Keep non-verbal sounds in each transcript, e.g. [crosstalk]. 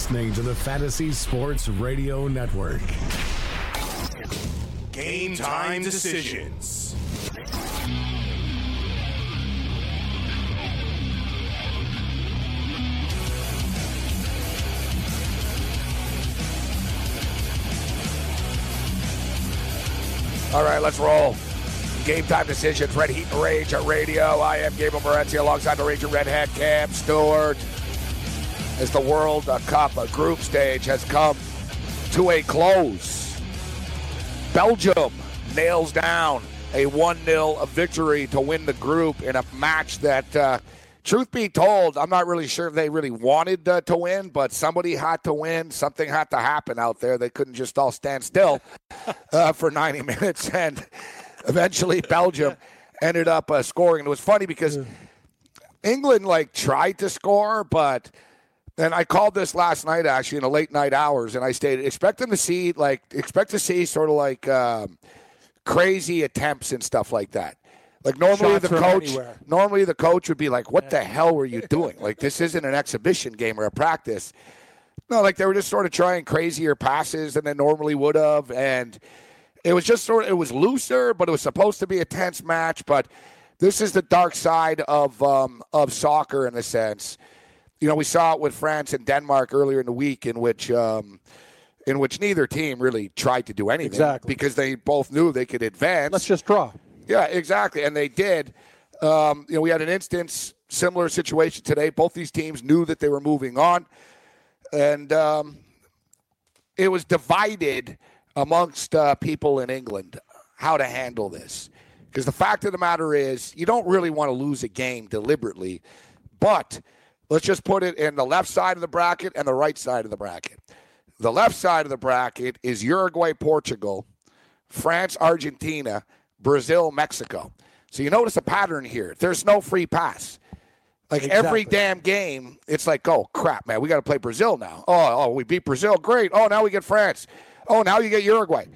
You're listening to the Fantasy Sports Radio Network. Game time decisions. All right, let's roll. Game time decisions. Red Heat and Rage at radio. I am Gabriel Morency alongside the Raging Redhead Cam Stewart. As the World Cup group stage has come to a close, Belgium nails down a 1 0 victory to win the group in a match that, uh, truth be told, I'm not really sure if they really wanted uh, to win, but somebody had to win. Something had to happen out there. They couldn't just all stand still [laughs] uh, for 90 minutes. And eventually, Belgium ended up uh, scoring. It was funny because England like tried to score, but and I called this last night actually in the late night hours, and I stated expect them to see like expect to see sort of like um, crazy attempts and stuff like that. Like normally Shots the coach, anywhere. normally the coach would be like, "What the hell were you doing? Like this isn't an exhibition game or a practice." No, like they were just sort of trying crazier passes than they normally would have, and it was just sort of it was looser, but it was supposed to be a tense match. But this is the dark side of um, of soccer in a sense. You know, we saw it with France and Denmark earlier in the week, in which um, in which neither team really tried to do anything Exactly. because they both knew they could advance. Let's just draw. Yeah, exactly. And they did. Um, you know, we had an instance, similar situation today. Both these teams knew that they were moving on. And um, it was divided amongst uh, people in England how to handle this. Because the fact of the matter is, you don't really want to lose a game deliberately. But let's just put it in the left side of the bracket and the right side of the bracket. The left side of the bracket is Uruguay, Portugal, France, Argentina, Brazil, Mexico. So you notice a pattern here. There's no free pass. Like every damn game, it's like, oh crap, man, we got to play Brazil now. Oh, oh, we beat Brazil, great. Oh, now we get France. Oh, now you get Uruguay.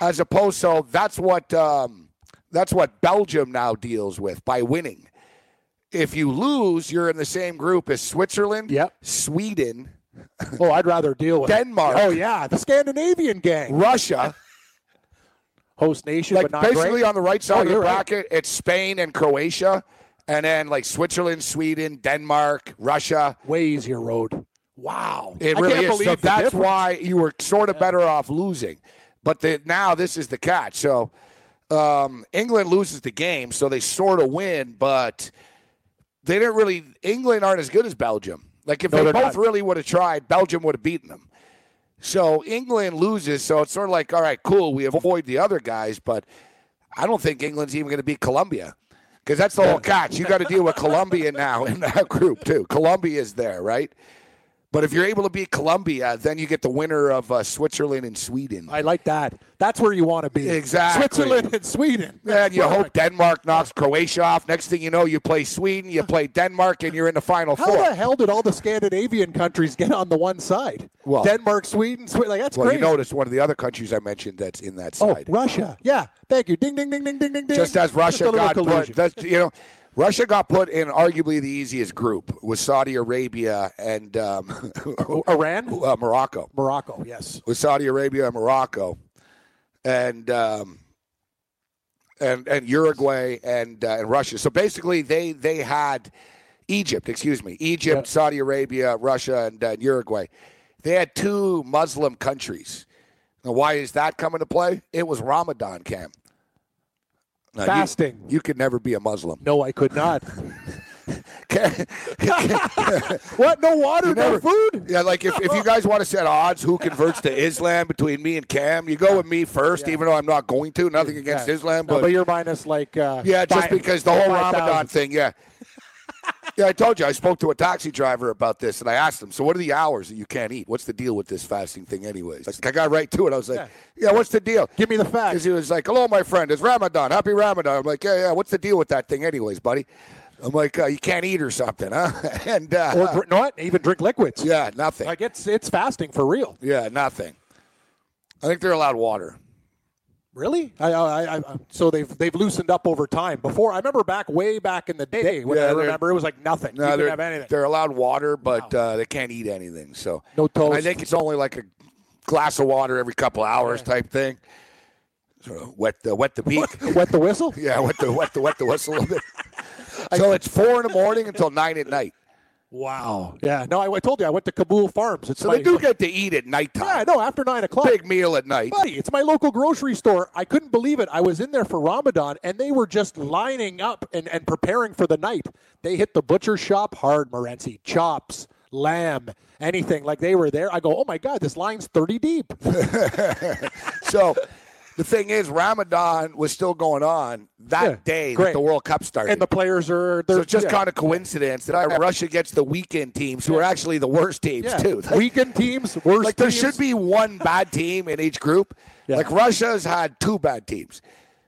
As opposed, so that's what um, that's what Belgium now deals with by winning. If you lose, you're in the same group as Switzerland, Yep. Sweden, Oh, I'd rather deal with Denmark. Oh yeah, the Scandinavian gang, Russia. [laughs] host nation, like but not basically great. on the right side Oh, of the you're right. bracket, it's Spain and Croatia, and then like Switzerland, Sweden, Denmark, Russia. Way easier road. Wow, It I really can't is. believe So that's difference. why you were sort of better off losing. But the, now this is the catch. So um, England loses the game, so they sort of win, but they didn't really. England aren't as good as Belgium. Like if No, they both not. really would have tried, Belgium would have beaten them. So England loses, so it's sort of like, all right, cool, we avoid the other guys, but I don't think England's even going to beat Colombia because that's the whole catch. You got to deal with Colombia now in that group too. Colombia is there, right? But if you're able to beat Colombia, then you get the winner of uh, Switzerland and Sweden. I like that. That's where you want to be. Exactly. Switzerland and Sweden. And you hope Denmark knocks Croatia off. Next thing you know, you play Sweden, you play Denmark, and you're in the final How four. the hell did all the Scandinavian countries get on the one side? Well- Denmark, Sweden, Sweden. Like that's well, crazy. you notice one of the other countries I mentioned that's in that side. oh, side. Russia. Yeah. Thank you. Ding, ding, ding, ding, ding, ding, ding. just as Russia Just got put, you know, Russia got put in arguably the easiest group with Saudi Arabia and um, Iran, [laughs] uh, Morocco. Morocco. Yes. With Saudi Arabia and Morocco, and um, and and Uruguay and uh, and Russia. So basically, they they had Egypt. Excuse me, Egypt, Yeah. Saudi Arabia, Russia, and uh, Uruguay. They had two Muslim countries. Now, why is that coming to play? It was Ramadan camp. You- Fasting. You, could never be a Muslim. No, I could not. [laughs] [laughs] What? No water, You no food? Yeah, like if, if you guys want to set odds, who converts to Islam between me and Cam, you go with me first, even though I'm not going to. Nothing against Yeah. Islam, No, but, but you're minus like. Uh, yeah, just because the whole 5,000. Ramadan thing. Yeah, [laughs] Yeah, I told you I spoke to a taxi driver about this, and I asked him, "So, what are the hours that you can't eat? What's the deal with this fasting thing, anyways?" Like, I got right to it. I was like, "Yeah, what's the deal?" Give me the facts. Because he was like, "Hello, my friend. It's Ramadan. Happy Ramadan." I'm like, "Yeah, yeah. What's the deal with that thing, anyways, buddy?" I'm like, uh, "You can't eat or something, huh?" [laughs] and uh, Or dr- no, what? Even drink liquids. yeah, nothing. Like it's it's fasting for real. yeah, nothing. I think they're allowed water. Really? I, I, I, I, so they've they've loosened up over time. Before I remember back way back in the day when Yeah, I remember it was like nothing. you No, didn't they're, have anything. they're allowed water, but uh, they can't eat anything. So No And I think it's only like a glass of water every couple hours type thing. Sort of wet the wet the [laughs] beak. Wet the whistle? [laughs] yeah, wet the wet the wet the whistle a bit. [laughs] So it's four in the morning until nine at night. Wow. Oh. Yeah. No, I, I told you I went to Kabul Farms. It's So my, they do get to eat at nighttime. Yeah, no, after nine o'clock. Big meal at night. Buddy, it's my local grocery store. I couldn't believe it. I was in there for Ramadan, and they were just lining up and, and preparing for the night. They hit the butcher shop hard, Morency. Chops, lamb, anything. Like they were there. I go, oh my God, this line's 30 deep. [laughs] So the thing is, Ramadan was still going on that Yeah, day great. that the World Cup started. and the players are. They're so it's just yeah. kind of coincidence that I Russia gets the weekend teams, who are actually the worst teams yeah. too. Like- Weekend teams, worst like there teams. should be one bad team in each group. Yeah. Like Russia's had two bad teams.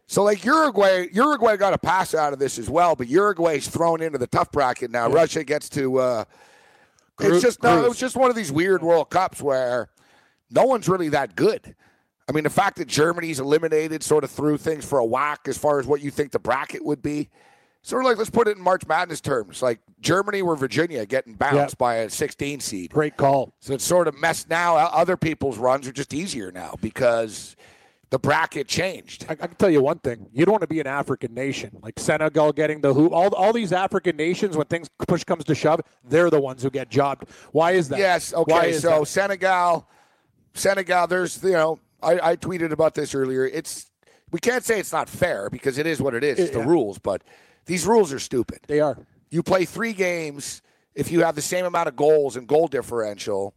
So like Uruguay, Uruguay got a pass out of this as well, but Uruguay's thrown into the tough bracket now. Russia gets to. Uh, it's just no, it was just one of these weird World Cups where no one's really that good. I mean, the fact that Germany's eliminated sort of threw things for a whack as far as what you think the bracket would be. Sort of like let's put it in March Madness terms, like Germany or Virginia getting bounced Yeah. by a 16 seed. Great call. So it's sort of messed now. Other people's runs are just easier now because the bracket changed. I, I can tell you one thing: you don't want to be an African nation like Senegal getting the who. All, all these African nations, when things push comes to shove, they're the ones who get jobbed. Why is that? Yes. Okay. So that? Senegal, Senegal. There's you know I, I tweeted about this earlier. It's we can't say it's not fair because it is what it is. It's the Yeah. rules, but these rules are stupid. they are. You play three games if you have the same amount of goals and goal differential,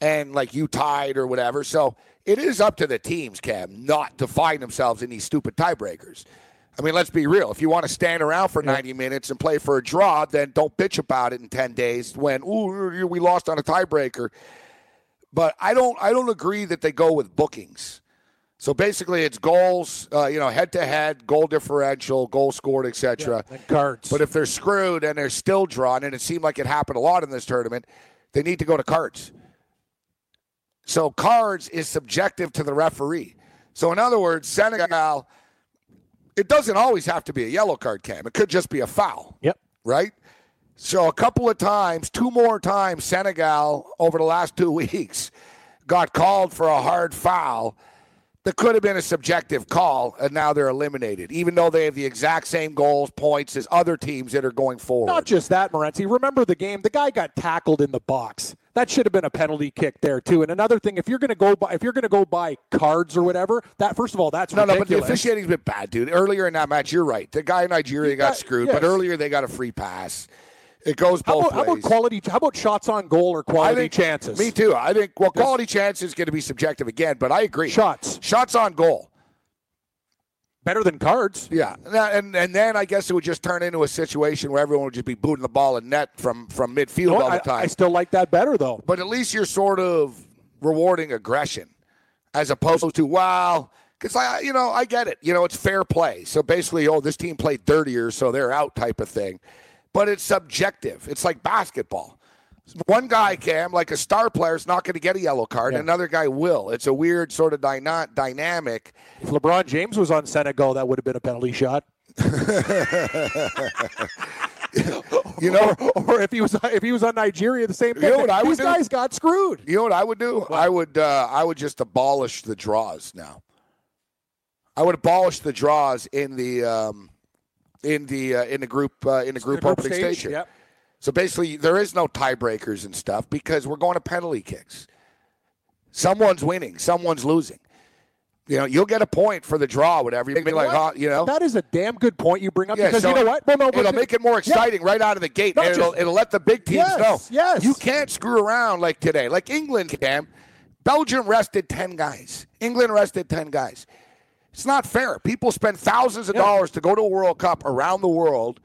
and like you tied or whatever. So it is up to the teams, Cam, not to find themselves in these stupid tiebreakers. I mean, let's be real. If you want to stand around for 90 minutes and play for a draw, then don't bitch about it in 10 days when ooh we lost on a tiebreaker. But I don't I don't agree that they go with bookings. So basically, it's goals, uh, you know, head to head, goal differential, goal scored, etc. And cards. But if they're screwed and they're still drawn, and it seemed like it happened a lot in this tournament, they need to go to cards. So cards is subjective to the referee. So in other words, Senegal, it doesn't always have to be a yellow card, Cam. It could just be a foul, yep. right? So a couple of times, two more times, Senegal over the last two [laughs] weeks got called for a hard foul that could have been a subjective call, and now they're eliminated, even though they have the exact same goals, points as other teams that are going forward. Not just that, Morency. Remember the game? The guy got tackled in the box. That should have been a penalty kick there too. And another thing, if you're going to go by, if you're going to go by cards or whatever, that first of all, that's No, no, but the ridiculous. officiating's been bad, dude. Earlier in that match, you're right. The guy in Nigeria got got- screwed, yes. but earlier they got a free pass. It goes How both about, how about quality? How about shots on goal or quality think, chances? Me too. I think well, quality chance is going to be subjective again, but I agree. Shots shots on goal. better than cards. Yeah, and, and then I guess it would just turn into a situation where everyone would just be booting the ball in net from from midfield You know all the I, time. I still like that better though. but at least you're sort of rewarding aggression as opposed to wow because i you know i get it you know it's fair play so basically oh this team played dirtier so they're out type of thing but it's subjective it's like basketball one guy cam like a star player is not going to get a yellow card Yeah. another guy will it's a weird sort of dyna- dynamic If LeBron James was on Senegal, that would have been a penalty shot. [laughs] you know [laughs] or, or if he was if he was on Nigeria, the same thing. You know what I would These do? guys got screwed. You know what I would do? I would uh, I would just abolish the draws now. I would abolish the draws in the um, in the uh, in the group uh, in the group The group opening stage, station. yep. So basically, there is no tiebreakers and stuff because we're going to penalty kicks. Someone's winning, someone's losing. You know, you'll get a point for the draw, whatever. You can be like, What? oh, you know, That is a damn good point you bring up yeah, because so you know what? Well, no, it'll make it more Yeah. exciting right out of the gate, Not and it'll, it'll let the big teams Yes, know. yes. You can't screw around like today. Like England, Cam. Belgium rested 10 guys. England rested 10 guys. It's not fair. People spend thousands of Yeah. dollars to go to a World Cup around the world,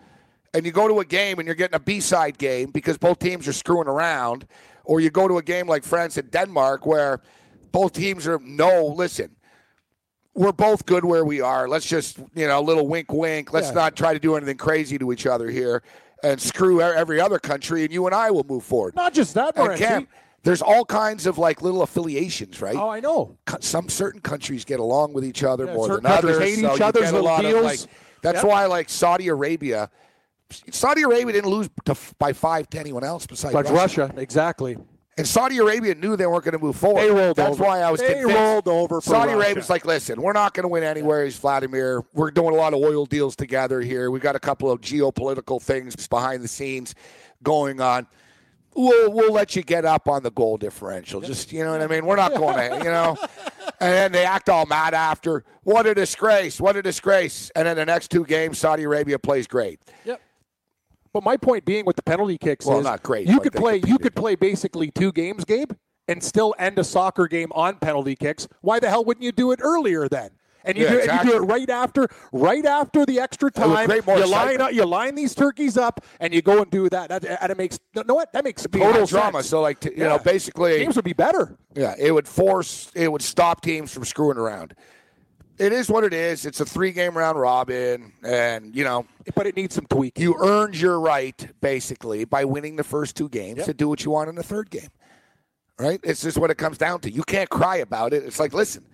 and you go to a game and you're getting a B-side game because both teams are screwing around, or you go to a game like France and Denmark where both teams are no, listen, we're both good where we are. Let's just, you know, a little wink wink. Let's Yeah. not try to do anything crazy to each other here and screw every other country and you and I will move forward. Not just that, Morency. There's all kinds of like little affiliations, right? Oh, I know. some certain countries get along with each other Yeah, more than others. hate so each other's little lot of deals. like. That's Yep. why like Saudi Arabia, Saudi Arabia didn't lose to, by five to anyone else besides Russia. Russia, exactly. And Saudi Arabia knew they weren't going to move forward. They rolled That's over. why I was They convinced. rolled over for Saudi Russia. Arabia's like, listen, we're not going to win anywhere. He's Vladimir. We're doing a lot of oil deals together here. We've got a couple of geopolitical things behind the scenes going on. We'll we'll let you get up on the goal differential. Just you know what I mean. We're not [laughs] going to you know. And then they act all mad after. What a disgrace! What a disgrace! And then the next two games, Saudi Arabia plays great. Yep. But my point being with the penalty kicks Well, is not great, You could play. You could play basically two games, Gabe, and still end a soccer game on penalty kicks. Why the hell wouldn't you do it earlier then? And you, Yeah, do, and you do it right after, right after the extra time. you line up, you line these turkeys up, and you go and do that. That, and it makes you know what that makes Be total drama. sense. So like t- you Yeah. know, basically games would be better. Yeah, it would force, it would stop teams from screwing around. It is what it is. It's a three game round robin, and you know But it needs some tweaking. you earned your right basically by winning the first two games Yep. to do what you want in the third game. Right? It's just what it comes down to. You can't cry about it. It's like, listen,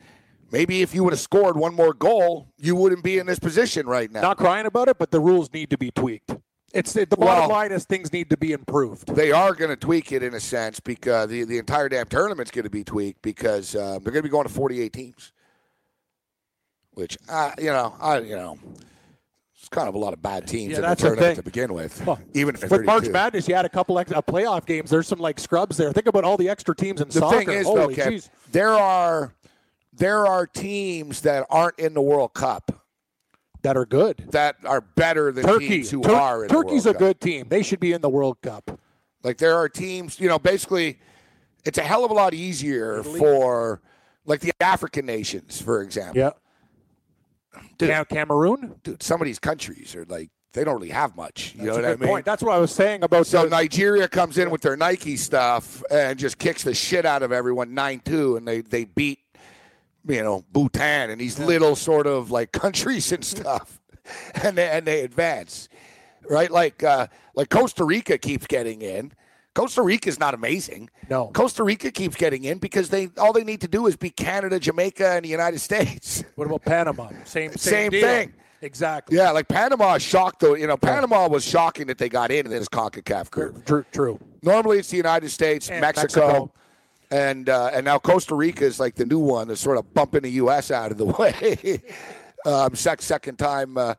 maybe if you would have scored one more goal, you wouldn't be in this position right now. Not crying about it, but the rules need to be tweaked. It's the bottom Well- line is things need to be improved. they are going to tweak it in a sense because the, the entire damn tournament's going to be tweaked because um, they're going to be going to 48 teams, which uh, you know, I you know, it's kind of a lot of bad teams Yeah, in the the tournament to begin with. Well, even if With March Madness, you had a couple ex- uh, playoff games. There's some like scrubs there. Think about all the extra teams in the soccer. thing is, Holy though, Kev, there are there are teams that aren't in the World Cup that are good. that are better than Turkey, teams who Tur- are in Turkey's the a Cup. good team. They should be in the World Cup. Like there are teams, you know, basically it's a hell of a lot easier for like the African nations, for example. Yeah. Dude. Cam- Cameroon. Dude, some of these countries are like they don't really have much. You know That's what a I mean? point. That's what I was saying about So Nigeria comes in with their Nike stuff and just kicks the shit out of everyone nine two, and they they beat you know Bhutan and these little sort of like countries and stuff, [laughs] and they, and they advance, right? Like uh, like Costa Rica keeps getting in. Costa Rica is not amazing. No. Costa Rica keeps getting in because they all they need to do is beat Canada, Jamaica, and the United [laughs] States. What about Panama? Same same, Same thing. Exactly. Yeah, like Panama shocked though. You know, Panama was shocking that they got in in this CONCACAF group. True. True. Normally, it's the United States, Mexico, Mexico. And uh, and now Costa Rica is like the new one that's sort of bumping the U.S. out of the [laughs] way. um, sec- second time, uh,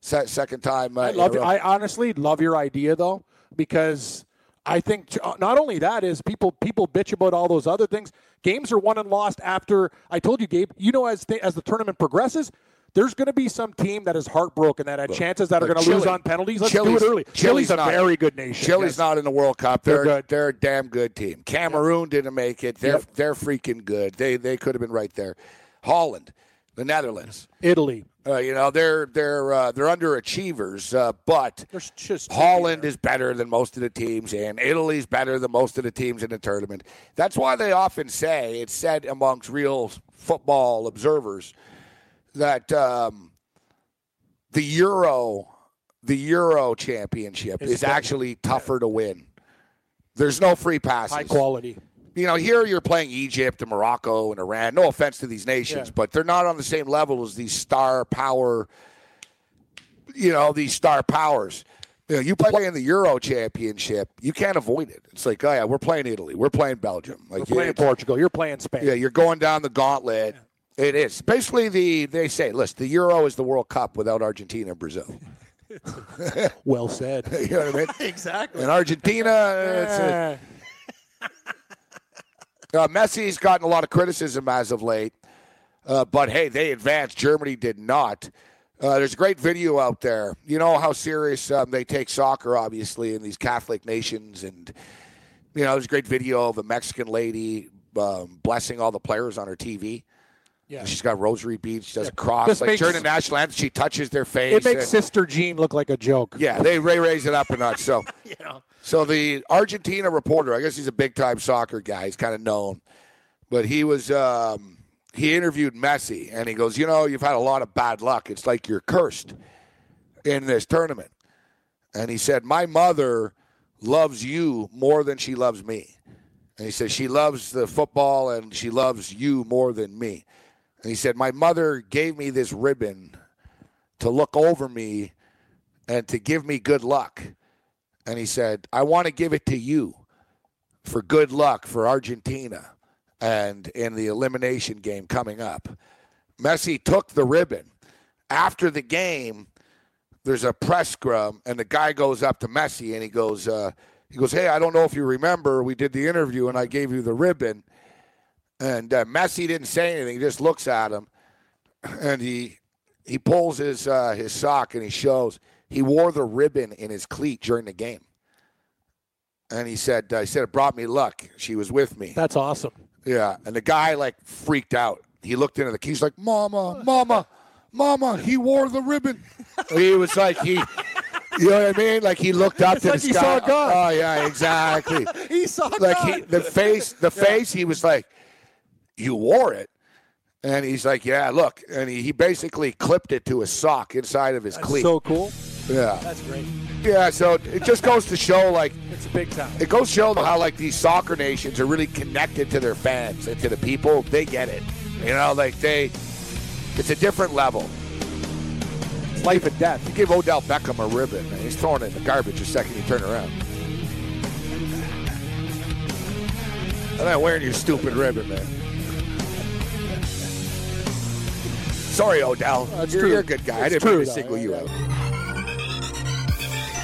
se- second time. Uh, I love. I honestly love your idea though because I think uh, not only that is people people bitch about all those other things. Games are won and lost after. I told you, Gabe. You know, as the, as the tournament progresses. There's going to be some team that is heartbroken that had chances that are going to lose on penalties. Let's Chile's- do it early. Chile's, a not- very good nation. Chile's yes. not in the World Cup. They're They're good. They're a damn good team. Cameroon didn't make it. They're Yep. they're freaking good. They they could have been right there. Holland, the Netherlands. Italy. Uh, you know they're they're uh, they're underachievers, uh, but Holland is better than most of the teams, and Italy's better than most of the teams in the tournament. That's why they often say it's said amongst real football observers that um, the Euro, the Euro Championship Is actually tougher to win. There's no free passes. high quality. You know, here you're playing Egypt and Morocco and Iran. No offense to these nations, Yeah. but they're not on the same level as these star power. You know, these star powers. You, know, you play in the Euro Championship, you can't avoid it. It's like, oh yeah, we're playing Italy, we're playing Belgium, like We're playing Portugal. You're playing Spain. yeah, you're going down the gauntlet. It is basically the they say, listen, the Euro is the World Cup without Argentina and Brazil. [laughs] Well said. [laughs] You know what I mean? [laughs] exactly. And Argentina, it's a, Uh, Messi's gotten a lot of criticism as of late, uh, but hey, they advanced. Germany did not. Uh, there's a great video out there. You know how serious um, they take soccer, obviously, in these Catholic nations, and you know there's a great video of a Mexican lady um, blessing all the players on her TV. Yeah. She's got rosary beads. She does a cross. This like makes- during the national anthem, she touches their face. It makes and- Sister Jean look like a joke. yeah, they they raise it up a notch. So, [laughs] you know. so the Argentina reporter, I guess he's a big time soccer guy. He's kind of known, but he was um, he interviewed Messi, and he goes, you know, you've had a lot of bad luck. It's like you're cursed in this tournament. And he said, my mother loves you more than she loves me. And he said, she loves the football and she loves you more than me. And he said, my mother gave me this ribbon to look over me and to give me good luck. And he said, I want to give it to you for good luck for Argentina and in the elimination game coming up. Messi took the ribbon. After the game, there's a press scrum, and the guy goes up to Messi and he goes, uh, he goes, Hey, I don't know if you remember, we did the interview and I gave you the ribbon. And uh, Messi didn't say anything, he just looks at him and he he pulls his uh, his sock and he shows he wore the ribbon in his cleat during the game. And he said, uh, he said it brought me luck. She was with me. That's awesome. Yeah, and the guy like freaked out. He looked into the key. He's like, "Mama, mama, mama." He wore the ribbon. he was like he, you know what I mean? Like he looked up It's to like the he sky. saw God. Oh yeah, exactly. [laughs] He saw like God. he, the face, the face. He was like, "You wore it," and he's like, "Yeah, look." And he, he basically clipped it to his sock inside of his That's cleat. so cool. yeah, That's great. yeah. So it just goes to show, like, It's a big time. it goes to show how like these soccer nations are really connected to their fans and to the people. They get it. You know, like they it's a different level. It's life and death. You give Odell Beckham a ribbon, and he's throwing it in the garbage the second you turn around. I'm not wearing your stupid ribbon, man. Sorry, Odell. That's you're, true. you're a good guy. I didn't mean true, to though. single you out.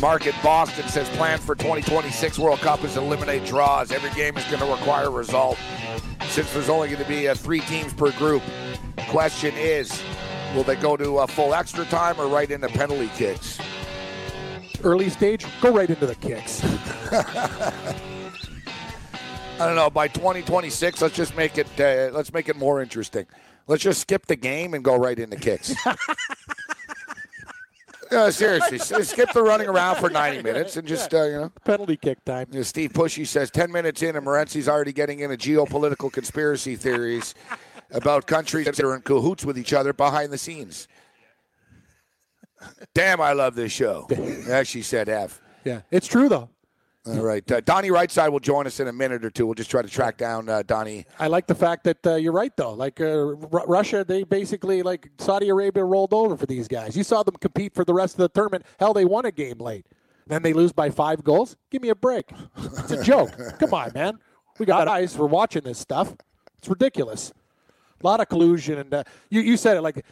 Mark in Boston says plan for 2026 World Cup is eliminate draws. Every game is going to require a result. Since there's only going to be uh, three teams per group, question is, will they go to uh, full extra time or right into penalty kicks? Early stage, go right into the kicks. [laughs] I don't know. By 2026, let's just make it. Uh, let's make it more interesting. Let's just skip the game and go right into kicks. [laughs] no, seriously, [laughs] skip the running around for 90 minutes and just uh, you know. Penalty kick time. You know, Steve Pushy says 10 minutes in, and Morency's already getting into geopolitical conspiracy theories about countries that are in cahoots with each other behind the scenes. Damn, I love this show. [laughs] Actually said F. Yeah, it's true though. All right. Uh, Donnie Rightside will join us in a minute or two. We'll just try to track down uh, Donnie. I like the fact that uh, you're right though. Like uh, R- Russia, they basically like Saudi Arabia rolled over for these guys. You saw them compete for the rest of the tournament. Hell, they won a game late. Then they lose by five goals. Give me a break. It's a [laughs] joke. Come on, man. We got eyes. We're watching this stuff. It's ridiculous. A lot of collusion, and uh, you you said it like.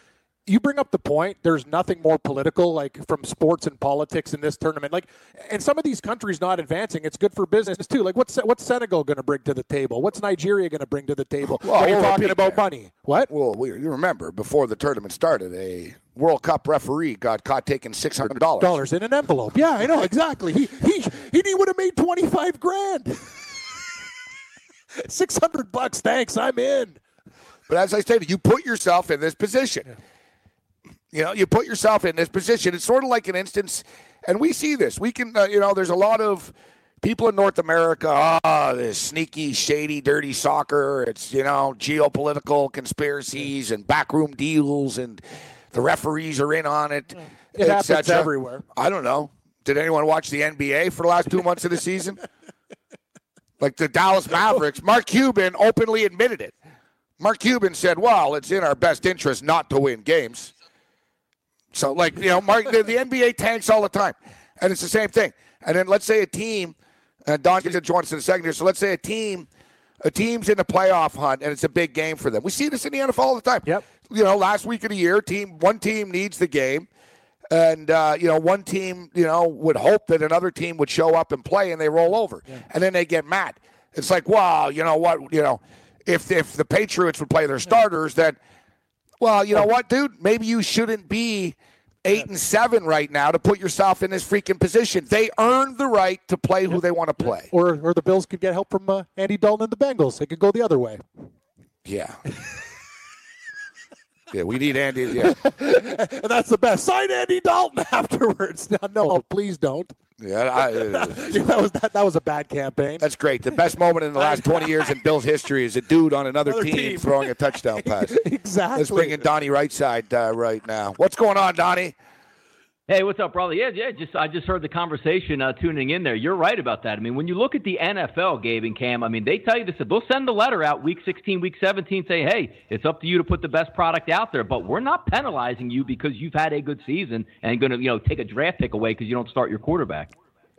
You bring up the point. There's nothing more political, like from sports and politics in this tournament. Like, and some of these countries not advancing, it's good for business too. Like, what's what's Senegal going to bring to the table? What's Nigeria going to bring to the table? Well, when you're talking about money. What? Well, we, you remember before the tournament started, a World Cup referee got caught taking six hundred dollars. In an envelope. Yeah, I know exactly. He he he, he would have made twenty five grand. [laughs] Six hundred bucks. Thanks. I'm in. But as I stated, you put yourself in this position. You know, you put yourself in this position. It's sort of like an instance, and we see this. We can, uh, you know, there's a lot of people in North America. Ah, this sneaky, shady, dirty soccer. It's you know, geopolitical conspiracies and backroom deals, and the referees are in on it. It happens everywhere. I don't know. Did anyone watch the NBA for the last two months of the season? [laughs] Like the Dallas Mavericks, Mark Cuban openly admitted it. Mark Cuban said, "Well, it's in our best interest not to win games." So, like you know, Mark, the, the NBA tanks all the time, and it's the same thing. And then let's say a team, and Don can join us in a second here. So let's say a team, a team's in the playoff hunt, and it's a big game for them. We see this in the NFL all the time. Yep. You know, last week of the year, team one team needs the game, and uh, you know one team you know would hope that another team would show up and play, and they roll over, and then they get mad. It's like, wow, you know what, you know, if if the Patriots would play their starters, then, well, you know what, dude, maybe you shouldn't be eight and seven right now to put yourself in this freaking position. They earned the right to play who they want to play. Or, or the Bills could get help from uh, Andy Dalton and the Bengals. They could go the other way. Yeah. [laughs] yeah, we need Andy. Yeah, [laughs] And that's the best. Sign Andy Dalton [laughs] afterwards. No, no please don't. yeah. I, uh, [laughs] that was that, that was a bad campaign. That's great. The best moment in the last 20 years in Bills history is a dude on another, Another team, team. throwing a touchdown pass. exactly. Let's bring in Donnie Rightside uh, right now. What's going on, Donnie? Hey, what's up, brother? Yeah, yeah. Just I just heard the conversation uh, tuning in there. You're right about that. I mean, when you look at the NFL, Gabe and Cam, I mean, they tell you this. They'll send the letter out week 16, week 17, say, hey, it's up to you to put the best product out there, but we're not penalizing you because you've had a good season and going to, you know, take a draft pick away because you don't start your quarterback.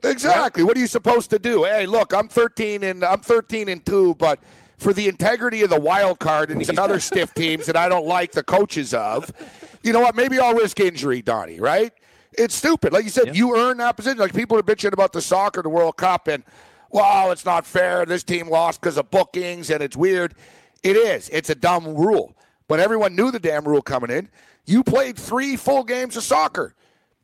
Exactly. What are you supposed to do? Hey, look, I'm 13 and I'm 13 and two, but for the integrity of the wild card and these other stiff teams that I don't like the coaches of, you know what? Maybe I'll risk injury, Donnie. Right? It's stupid. Like you said, you earn that position. Like people are bitching about the soccer, the World Cup, and wow, it's not fair. This team lost because of bookings, and it's weird. It is. It's a dumb rule, but everyone knew the damn rule coming in. You played three full games of soccer.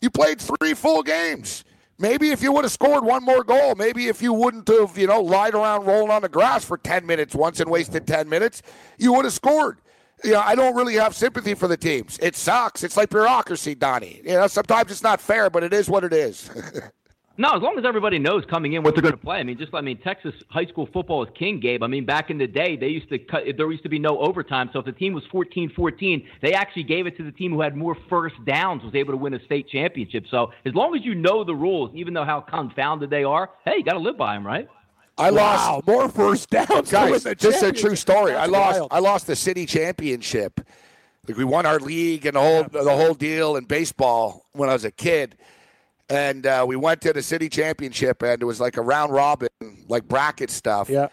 You played three full games. Maybe if you would have scored one more goal, maybe if you wouldn't have, you know, lied around rolling on the grass for 10 minutes once and wasted 10 minutes, you would have scored. You know, I don't really have sympathy for the teams. It sucks. It's like bureaucracy, Donnie. You know, sometimes it's not fair, but it is what it is. [laughs] No, as long as everybody knows coming in what they're going to play. I mean, just I mean, Texas high school football is king, Gabe. I mean, back in the day, they used to cut. There used to be no overtime, so if the team was 14-14, they actually gave it to the team who had more first downs, was able to win a state championship. So as long as you know the rules, even though how confounded they are, hey, you got to live by them, right? I lost Wow, more first downs. guys. This is a true story. I lost. wild. I lost the city championship. Like we won our league and the whole the whole deal in baseball when I was a kid, and uh, we went to the city championship and it was like a round robin, like bracket stuff. Yeah.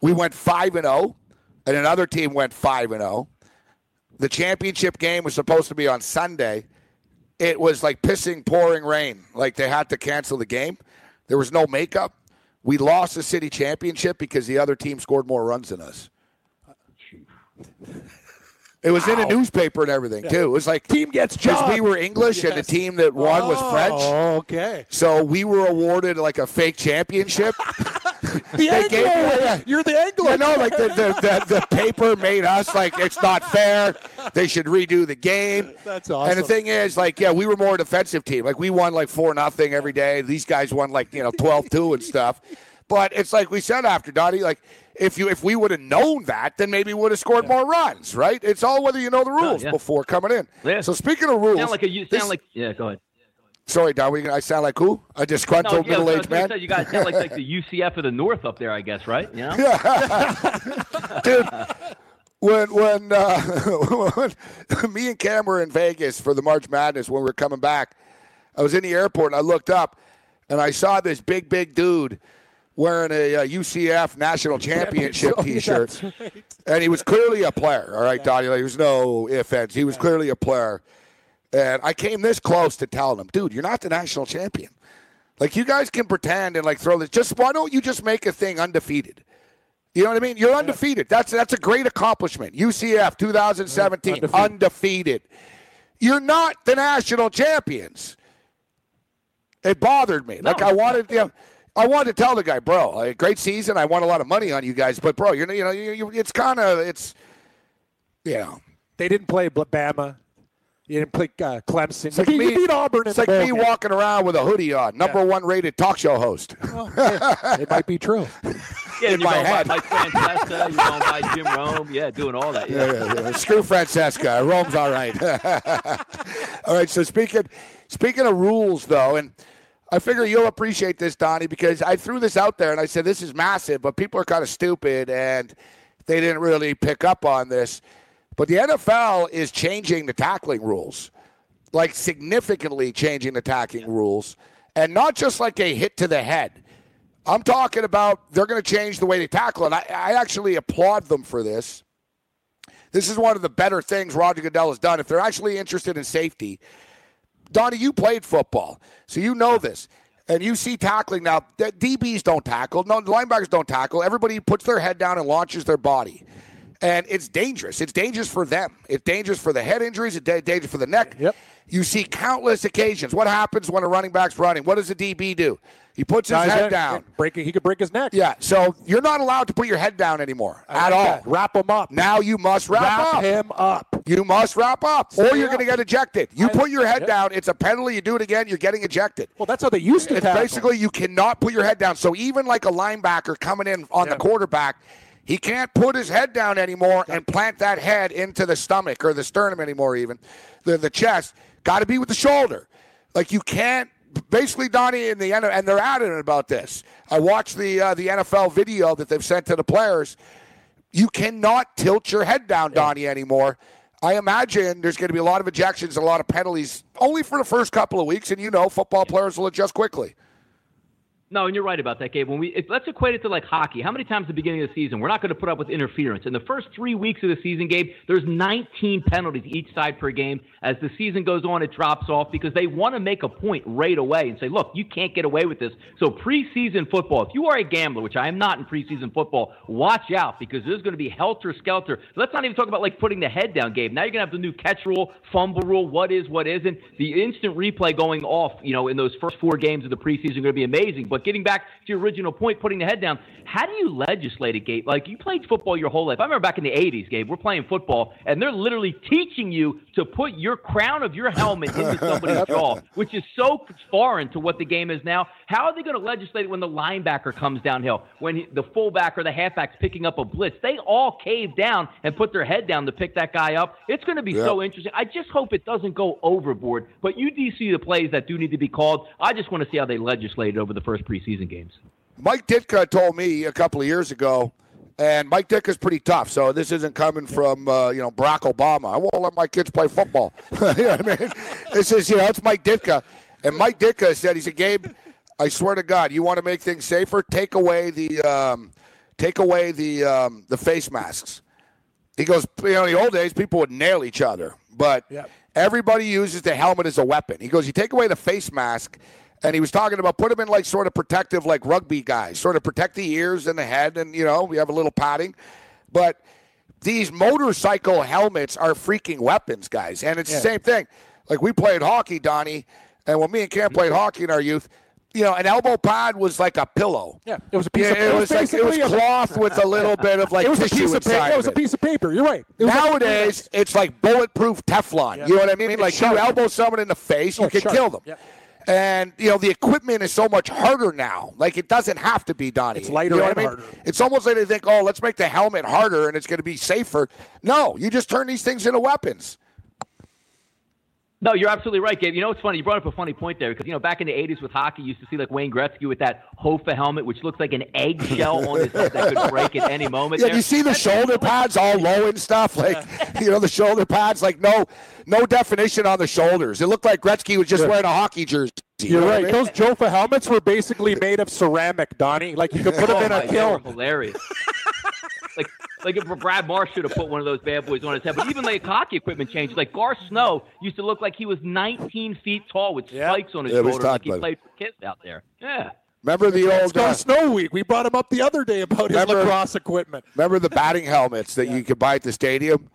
We went five and zero, and another team went five and zero. The championship game was supposed to be on Sunday. It was like pissing, pouring rain. Like they had to cancel the game. There was no makeup. We lost the city championship because the other team scored more runs than us. It was in a newspaper and everything too. It was like Team gets because we were English and the team that won was oh, French. Oh, okay. So we were awarded like a fake championship. [laughs] The They gave yeah. You're the Anglo. You know, like the, the, the, the paper made us like it's not fair. They should redo the game. That's awesome. And the thing is, like, yeah, we were more a defensive team. Like we won like four nothing every day. These guys won like you know 12-2 and stuff. But it's like we said after Dottie, like if you if we would have known that, then maybe we would have scored more runs, right? It's all whether you know the rules yeah. before coming in. Yeah. So speaking of rules, Sound like a, you this- like yeah. Go ahead. sorry, Don, we- I sound like who? A No, yeah, middle-aged man. say, you got sound like, like the UCF of the North up there, I guess, right? You know? [laughs] dude. When when, uh, [laughs] when me and Cam were in Vegas for the March Madness when we were coming back, I was in the airport and I looked up and I saw this big big dude wearing a, uh UCF national championship [laughs] Oh, T-shirt, that's right. and he was clearly a player. All right, Donnie, like, there was no offense. He was clearly a player, and I came this close to telling him, dude, you're not the national champion. Like you guys can pretend and like throw this. Just why don't you just make a thing undefeated? You know what I mean? You're undefeated. That's that's a great accomplishment. UCF 2017 Undefeated. undefeated. You're not the national champions. It bothered me. Like I wanted, you know, I wanted to tell the guy, bro, like, great season. I won a lot of money on you guys, but bro, you're you know, you, you, it's kind of it's, you know, They didn't play Bl- Bama. You didn't play uh, Clemson. it's like you, me, you beat Auburn. It's in like the bowl me game. walking around with a hoodie on, number one rated talk show host. [laughs] It might be true. [laughs] Yeah, In you're my going head. by Mike Francesa, you're going by Jim Rome, yeah, doing all that. Yeah. Yeah, yeah, yeah. Screw Francesca. Rome's all right. [laughs] all right. So speaking speaking of rules, though, and I figure you'll appreciate this, Donnie, because I threw this out there and I said this is massive, but people are kind of stupid and they didn't really pick up on this. But the NFL is changing the tackling rules, like significantly changing the tackling rules, and not just like a hit to the head. I'm talking about they're going to change the way they tackle, and I, I actually applaud them for this. This is one of the better things Roger Goodell has done. If they're actually interested in safety, Donnie, you played football, so you know this. And you see tackling now. DBs don't tackle. No, linebackers don't tackle. Everybody puts their head down and launches their body. And it's dangerous. It's dangerous for them. It's dangerous for the head injuries. It's dangerous for the neck. Yep. You see countless occasions. What happens when a running back's running? What does the DB do? He puts his Guys, head yeah, down. Breaking, he could break his neck. Yeah, so you're not allowed to put your head down anymore I at like all. that. Wrap him up. Now you must wrap, Wrap up. him up. You must wrap up, or you're going to get ejected. You I- put your head Yep. down, it's a penalty. You do it again, you're getting ejected. Well, that's how they used to It's tackle. basically you cannot put your head down. So even like a linebacker coming in on Yeah. the quarterback, he can't put his head down anymore and plant that head into the stomach or the sternum anymore. Even the the chest got to be with the shoulder. Like you can't. Basically, Donnie in the end, and they're adamant about this. I watched the uh, the NFL video that they've sent to the players. You cannot tilt your head down, Donnie, anymore. I imagine there's going to be a lot of ejections, a lot of penalties, only for the first couple of weeks, and you know football players will adjust quickly. No, and you're right about that, Gabe. When we let's equate it to like hockey. How many times at the beginning of the season we're not going to put up with interference? In the first three weeks of the season, Gabe, there's 19 penalties each side per game. As the season goes on, it drops off because they want to make a point right away and say, look, you can't get away with this. So preseason football, if you are a gambler, which I am not in preseason football, watch out because there's going to be helter skelter. Let's not even talk about like putting the head down, Gabe. Now you're going to have the new catch rule, fumble rule, what is, what isn't. The instant replay going off, you know, in those first four games of the preseason going to be amazing. But getting back to your original point, putting the head down, how do you legislate it, Gabe? Like you played football your whole life. I remember back in the 80s, Gabe, we're playing football, and they're literally teaching you to put your crown of your helmet into [laughs] somebody's jaw, which is so foreign to what the game is now. How are they going to legislate it when the linebacker comes downhill, when he, the fullback or the halfback's picking up a blitz? They all cave down and put their head down to pick that guy up. It's going to be so interesting. I just hope it doesn't go overboard. But you do see the plays that do need to be called. I just want to see how they legislate it over the first preseason games. Mike Ditka told me a couple of years ago, and Mike Ditka's pretty tough. So this isn't coming from uh, you know Barack Obama. I won't let my kids play football. [laughs] you know what I mean? This is you know it's Mike Ditka, and Mike Ditka said he said Gabe, I swear to God, you want to make things safer? Take away the um, take away the um, the face masks. He goes, you know, in the old days, people would nail each other, but Yep. everybody uses the helmet as a weapon. He goes, you take away the face mask, and he was talking about put them in like sort of protective, like rugby guys, sort of protect the ears and the head, and you know, we have a little padding, but these motorcycle helmets are freaking weapons, guys, and it's the same thing. Like we played hockey, Donnie, and when me and Cam played mm-hmm. hockey in our youth, you know, an elbow pad was like a pillow. Yeah, it was a piece Yeah, of it was like it was cloth with a little bit of like [laughs] it was a piece of paper. It was a piece of paper. You're right. It was like- Nowadays, it's like bulletproof Teflon. You know what I mean? Like you elbow someone in the face, Oh, you can sharp. kill them. Yeah. And you know the equipment is so much harder now. Like it doesn't have to be Donnie. It's lighter You know and I mean? harder. It's almost like they think, oh, let's make the helmet harder and it's going to be safer. No, you just turn these things into weapons. No, you're absolutely right, Gabe. You know, it's funny. You brought up a funny point there because, you know, back in the 80s with hockey, you used to see like Wayne Gretzky with that Jofa helmet, which looks like an eggshell on his head that could break at any moment. Yeah, there. you see the That's- shoulder pads all low and stuff. Like you know, the shoulder pads, like no, no definition on the shoulders. It looked like Gretzky was just wearing a hockey jersey. You You're know what I right. mean? Those Jofa helmets were basically made of ceramic, Donnie. Like you could put them Oh in a kiln. hilarious. [laughs] like, like if Brad Marsh should have put one of those bad boys on his head. But even like hockey equipment changes. Like Garth Snow used to look like he was 19 feet tall with Yeah. spikes on his Yeah, we shoulders, like he played for kids out there. Yeah. Remember the It's old. called Uh, Snow Week. We brought him up the other day about his Remember- lacrosse equipment. remember the batting helmets that you could buy at the stadium.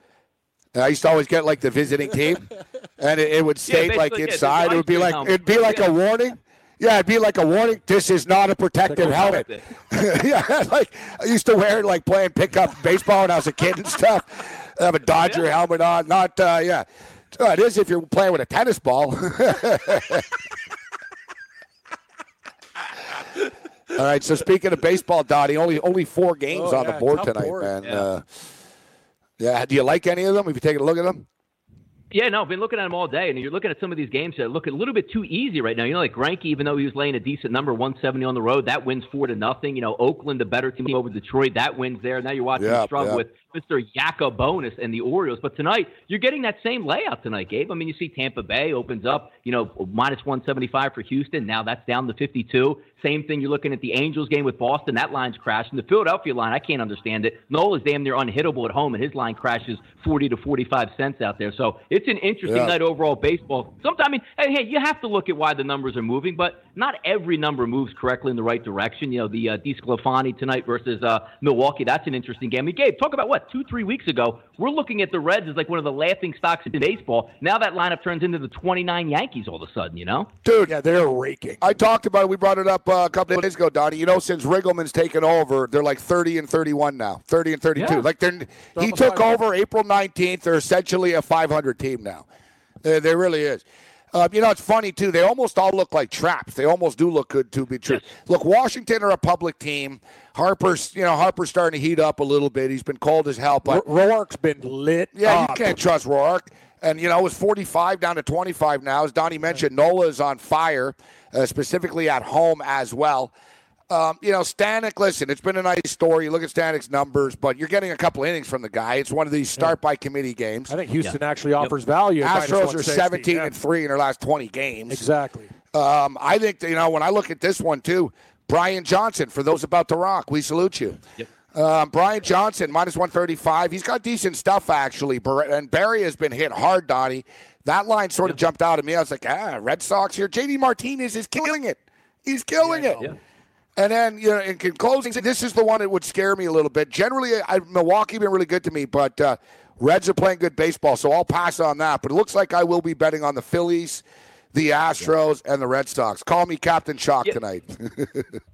And I used to always get like the visiting team, [laughs] and it, it would state like basically, yeah, the inside. it would be like helmet. it'd be like Yeah. a warning. Yeah, it'd be like a warning. This is not a protective helmet. [laughs] yeah, [laughs] like I used to wear it like playing pickup baseball when I was a kid and stuff. I have a [laughs] Dodger helmet on. Not uh, yeah. Uh, it is if you're playing with a tennis ball. All right. So speaking of baseball, Dottie, only only four games Oh, on yeah, the board tonight, board. man. Yeah. Uh, yeah. Do you like any of them? Have you taken a look at them? Yeah, no, I've been looking at them all day, and you're looking at some of these games that look a little bit too easy right now. You know, like Greinke, even though he was laying a decent number, 170 on the road, that wins four to nothing. You know, Oakland, the better team over Detroit, that wins there. Now you're watching Yeah, struggle yeah. with Mr. Bonus and the Orioles. But tonight, you're getting that same layout tonight, Gabe. I mean, you see Tampa Bay opens up, you know, minus 175 for Houston. Now that's down to 52. Same thing, you're looking at the Angels game with Boston. That line's crashing. The Philadelphia line, I can't understand it. Noel is damn near unhittable at home, and his line crashes 40 to 45 cents out there. So it's an interesting Yeah. night overall baseball. Sometimes, I mean, hey, hey, you have to look at why the numbers are moving, but not every number moves correctly in the right direction. You know, the uh, DeSclafani tonight versus uh, Milwaukee, that's an interesting game. I mean, Gabe, talk about what, two, three weeks ago, we're looking at the Reds as like one of the laughing stocks in baseball. Now that lineup turns into the 29 Yankees all of a sudden, you know? Dude, Yeah, they're raking. I talked about it. We brought it up uh, a couple of days ago, Donnie. You know, since Riggleman's taken over, they're like 30 and 31 now. 30 and 32. Yeah. Like they're he took over April 19th. They're essentially a 500 team now. They, they really is. Uh, you know, it's funny too. They almost all look like traps. They almost do look good to be true. Look, Washington are a public team. Harper's, you know, Harper's starting to heat up a little bit. He's been cold as hell, but Ro- Roark's been lit. yeah, up. you can't trust Roark. And, you know, it was 45 down to 25 now. As Donnie mentioned, Nola is on fire, uh, specifically at home as well. Um, you know, Stanek, listen, it's been a nice story. You look at Stanek's numbers, but you're getting a couple innings from the guy. It's one of these start by committee games. I think Houston actually offers value. at Astros are 17 Yeah, and 3 in their last 20 games. Exactly. Um, I think, you know, when I look at this one, too, Brian Johnson, for those about to rock, we salute you. Yep. Um, Brian Johnson, minus 135. He's got decent stuff, actually. And Barry has been hit hard, Donnie. That line sort of jumped out at me. I was like, ah, Red Sox here. JD Martinez is killing it. He's killing it. Yeah. And then, you know, in closing, this is the one that would scare me a little bit. Generally, I, Milwaukee been really good to me, but uh, Reds are playing good baseball, so I'll pass on that. But it looks like I will be betting on the Phillies, the Astros, and the Red Sox. Call me Captain Shock Yeah. tonight. [laughs]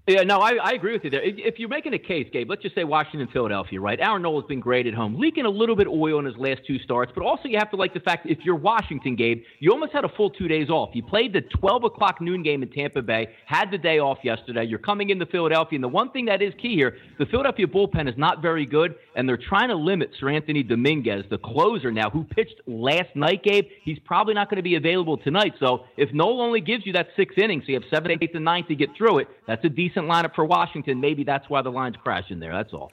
Yeah, no, I, I agree with you there. If, if you're making a case, Gabe, let's just say Washington, Philadelphia, right? Aaron Nola's been great at home, leaking a little bit of oil in his last two starts, but also you have to like the fact that if you're Washington, Gabe, you almost had a full two days off. You played the 12 o'clock noon game in Tampa Bay, had the day off yesterday. You're coming into Philadelphia, and the one thing that is key here, the Philadelphia bullpen is not very good, and they're trying to limit Seranthony Dominguez, the closer now, who pitched last night, Gabe. He's probably not going to be available tonight. So if Nola only gives you that six innings, so you have seven, eight, and ninth to get through it, that's a decent lineup for Washington. Maybe that's why the line's crashing there. That's all.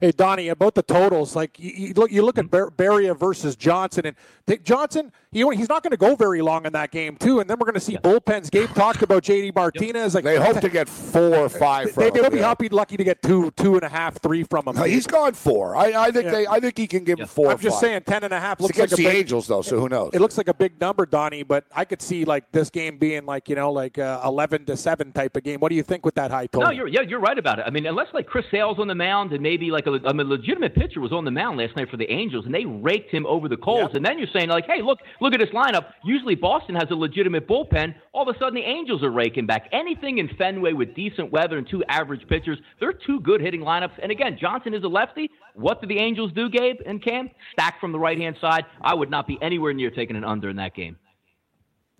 Hey Donnie, about the totals, like you, you look, you look at Bar- Barria versus Johnson, and Johnson, he, he's not going to go very long in that game too. And then we're going to see bullpens. Gabe talked [laughs] about JD Martinez. Like they hope to get four or [laughs] five from they, him. they'll be yeah. happy, lucky to get two, two and a half, three from him. No, He's gone four. I, I think Yeah. they. I think he can give him four. I'm or just five. saying, ten and a half It's looks like against a the big, Angels, though, so who knows? It looks like a big number, Donnie, but I could see like this game being like you know like uh, eleven to seven type of game. What do you think with that high total? No, you're yeah, you're right about it. I mean, unless like Chris Sale's on the mound and maybe like a, I mean, a legitimate pitcher was on the mound last night for the Angels and they raked him over the coals. And then you're saying like, hey, look, look at this lineup. Usually Boston has a legitimate bullpen. All of a sudden the Angels are raking back. Anything in Fenway with decent weather and two average pitchers, they're two good hitting lineups. And again, Johnson is a lefty. What do the Angels do, Gabe and Cam? Stack from the right hand side. I would not be anywhere near taking an under in that game.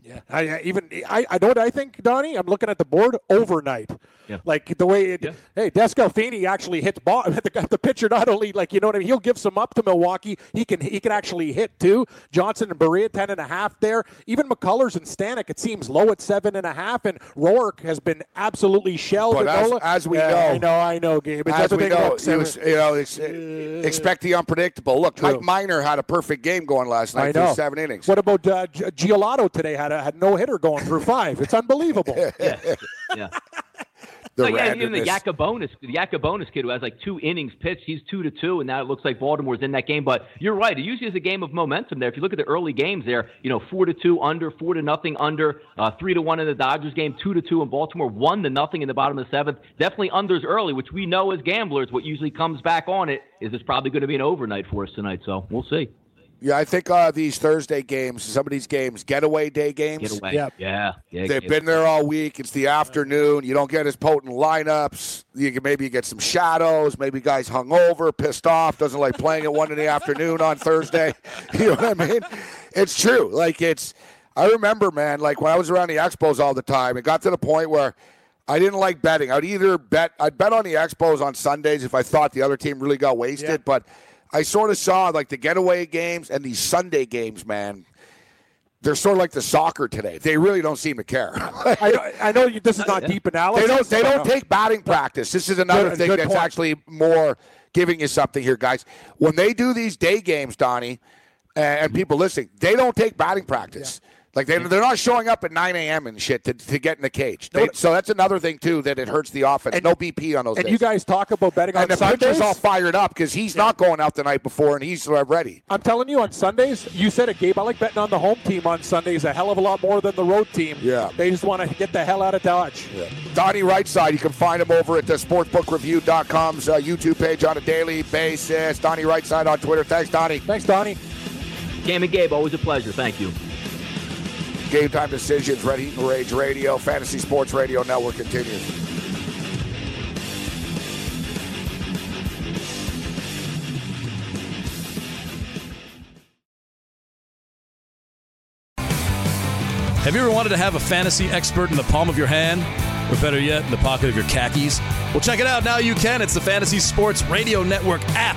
Yeah, I, I even I, I know what I think, Donnie. I'm looking at the board overnight. Yeah. Like the way it, Yeah. hey, DeSclafani actually hits ball. [laughs] The, the pitcher not only like you know what I mean. He'll give some up to Milwaukee. He can he can actually hit too. Johnson and Barria ten and a half there. Even McCullers and Stanek it seems low at seven and a half. And Roark has been absolutely shelled. But as- as we Yeah, know- I know, I know, Gabe. It's As we everything know, looks you, you know, ex- expect the unpredictable. Look, True. Mike Minor had a perfect game going last I night know. through seven innings. What about uh, G- Giolito today? Had a had no hitter going through five. It's unbelievable. [laughs] Yeah. yeah. the No, yeah, even the randomness. Yacabonis, the Yacabonis kid who has like two innings pitched, he's two to two, and now it looks like Baltimore's in that game. But you're right; it usually is a game of momentum there. If you look at the early games there, you know, four to two under, four to nothing under, uh, three to one in the Dodgers game, two to two in Baltimore, one to nothing in the bottom of the seventh. Definitely unders early, which we know as gamblers, what usually comes back on it is it's probably going to be an overnight for us tonight. So we'll see. Yeah, I think uh, these Thursday games, some of these games, getaway day games, Get away. Yep. Yeah, yeah. they've get- been there all week. It's the afternoon. You don't get as potent lineups. You can maybe get some shadows. Maybe guys hung over, pissed off, doesn't like playing at one in the afternoon on Thursday. [laughs] You know what I mean? It's true. Like it's. I remember, man. Like when I was around the Expos all the time, it got to the point where. I didn't like betting. I'd either bet I'd bet on the Expos on Sundays if I thought the other team really got wasted, Yeah. but I sort of saw like the getaway games and these Sunday games, man. they're sort of like the soccer today. They really don't seem to care. [laughs] I, know- I know you, this is not deep analysis. they don't. They don't take batting practice. This is another Good- thing good that's point. actually more giving you something here, guys. When they do these day games, Donnie, and, and people listening, they don't take batting practice. Like they, they're not showing up at 9 a.m. and shit to, to get in the cage. They, so that's another thing too that it hurts the offense. no BP on those. And days. you guys talk about betting on and the Sundays. pitcher's all fired up because he's not going out the night before and he's uh, ready. I'm telling you, on Sundays, you said it, Gabe. I like betting on the home team on Sundays a hell of a lot more than the road team. Yeah. They just want to get the hell out of Dodge. Yeah. Donnie Rightside, you can find him over at the sportsbookreview.com's uh, YouTube page on a daily basis. Donnie Rightside on Twitter. Thanks, Donnie. Thanks, Donnie. Game and Gabe, always a pleasure. Thank you. Game time decisions, Red Heat and Rage Radio, Fantasy Sports Radio Network continues. Have you ever wanted to have a fantasy expert in the palm of your hand? Or better yet, in the pocket of your khakis? Well, check it out. Now you can. It's the Fantasy Sports Radio Network app.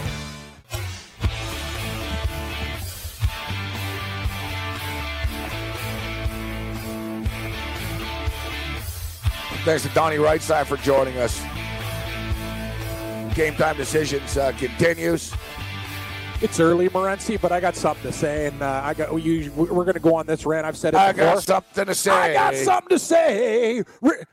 Thanks to Donnie Rightside for joining us. Game time decisions uh, continues. It's early, Morency, but I got something to say, and uh, I got you, we're going to go on this rant. I've said it I before. got something to say. I got something to say.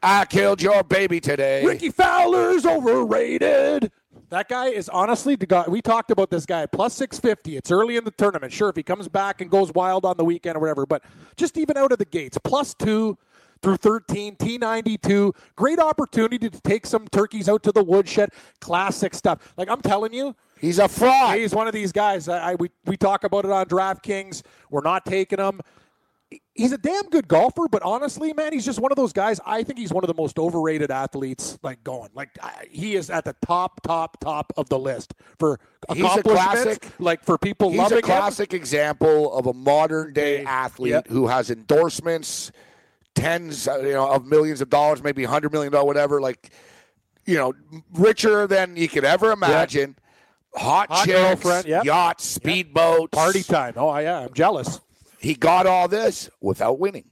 I killed your baby today. Rickie Fowler's overrated. That guy is honestly the guy. We talked about this guy plus six fifty. It's early in the tournament. Sure, if he comes back and goes wild on the weekend or whatever, but just even out of the gates, plus two through thirteen, T ninety two. Great opportunity to take some turkeys out to the woodshed. Classic stuff. Like I'm telling you, He's a fraud. He's one of these guys. I, I we we talk about it on DraftKings. We're not taking him. He's a damn good golfer, but honestly, man, he's just one of those guys. I think he's one of the most overrated athletes, like going. Like I, he is at the top, top, top of the list for He's a accomplishments. classic- like for people He's loving a classic example of a modern day athlete Yep. who has endorsements, tens, uh, you know, of millions of dollars, maybe hundred million dollars, whatever. Like, you know, richer than you could ever imagine. Hot, Hot chicks, girlfriend, yep. yachts, speedboats, him. Party time. Oh yeah, I'm jealous. He got all this without winning.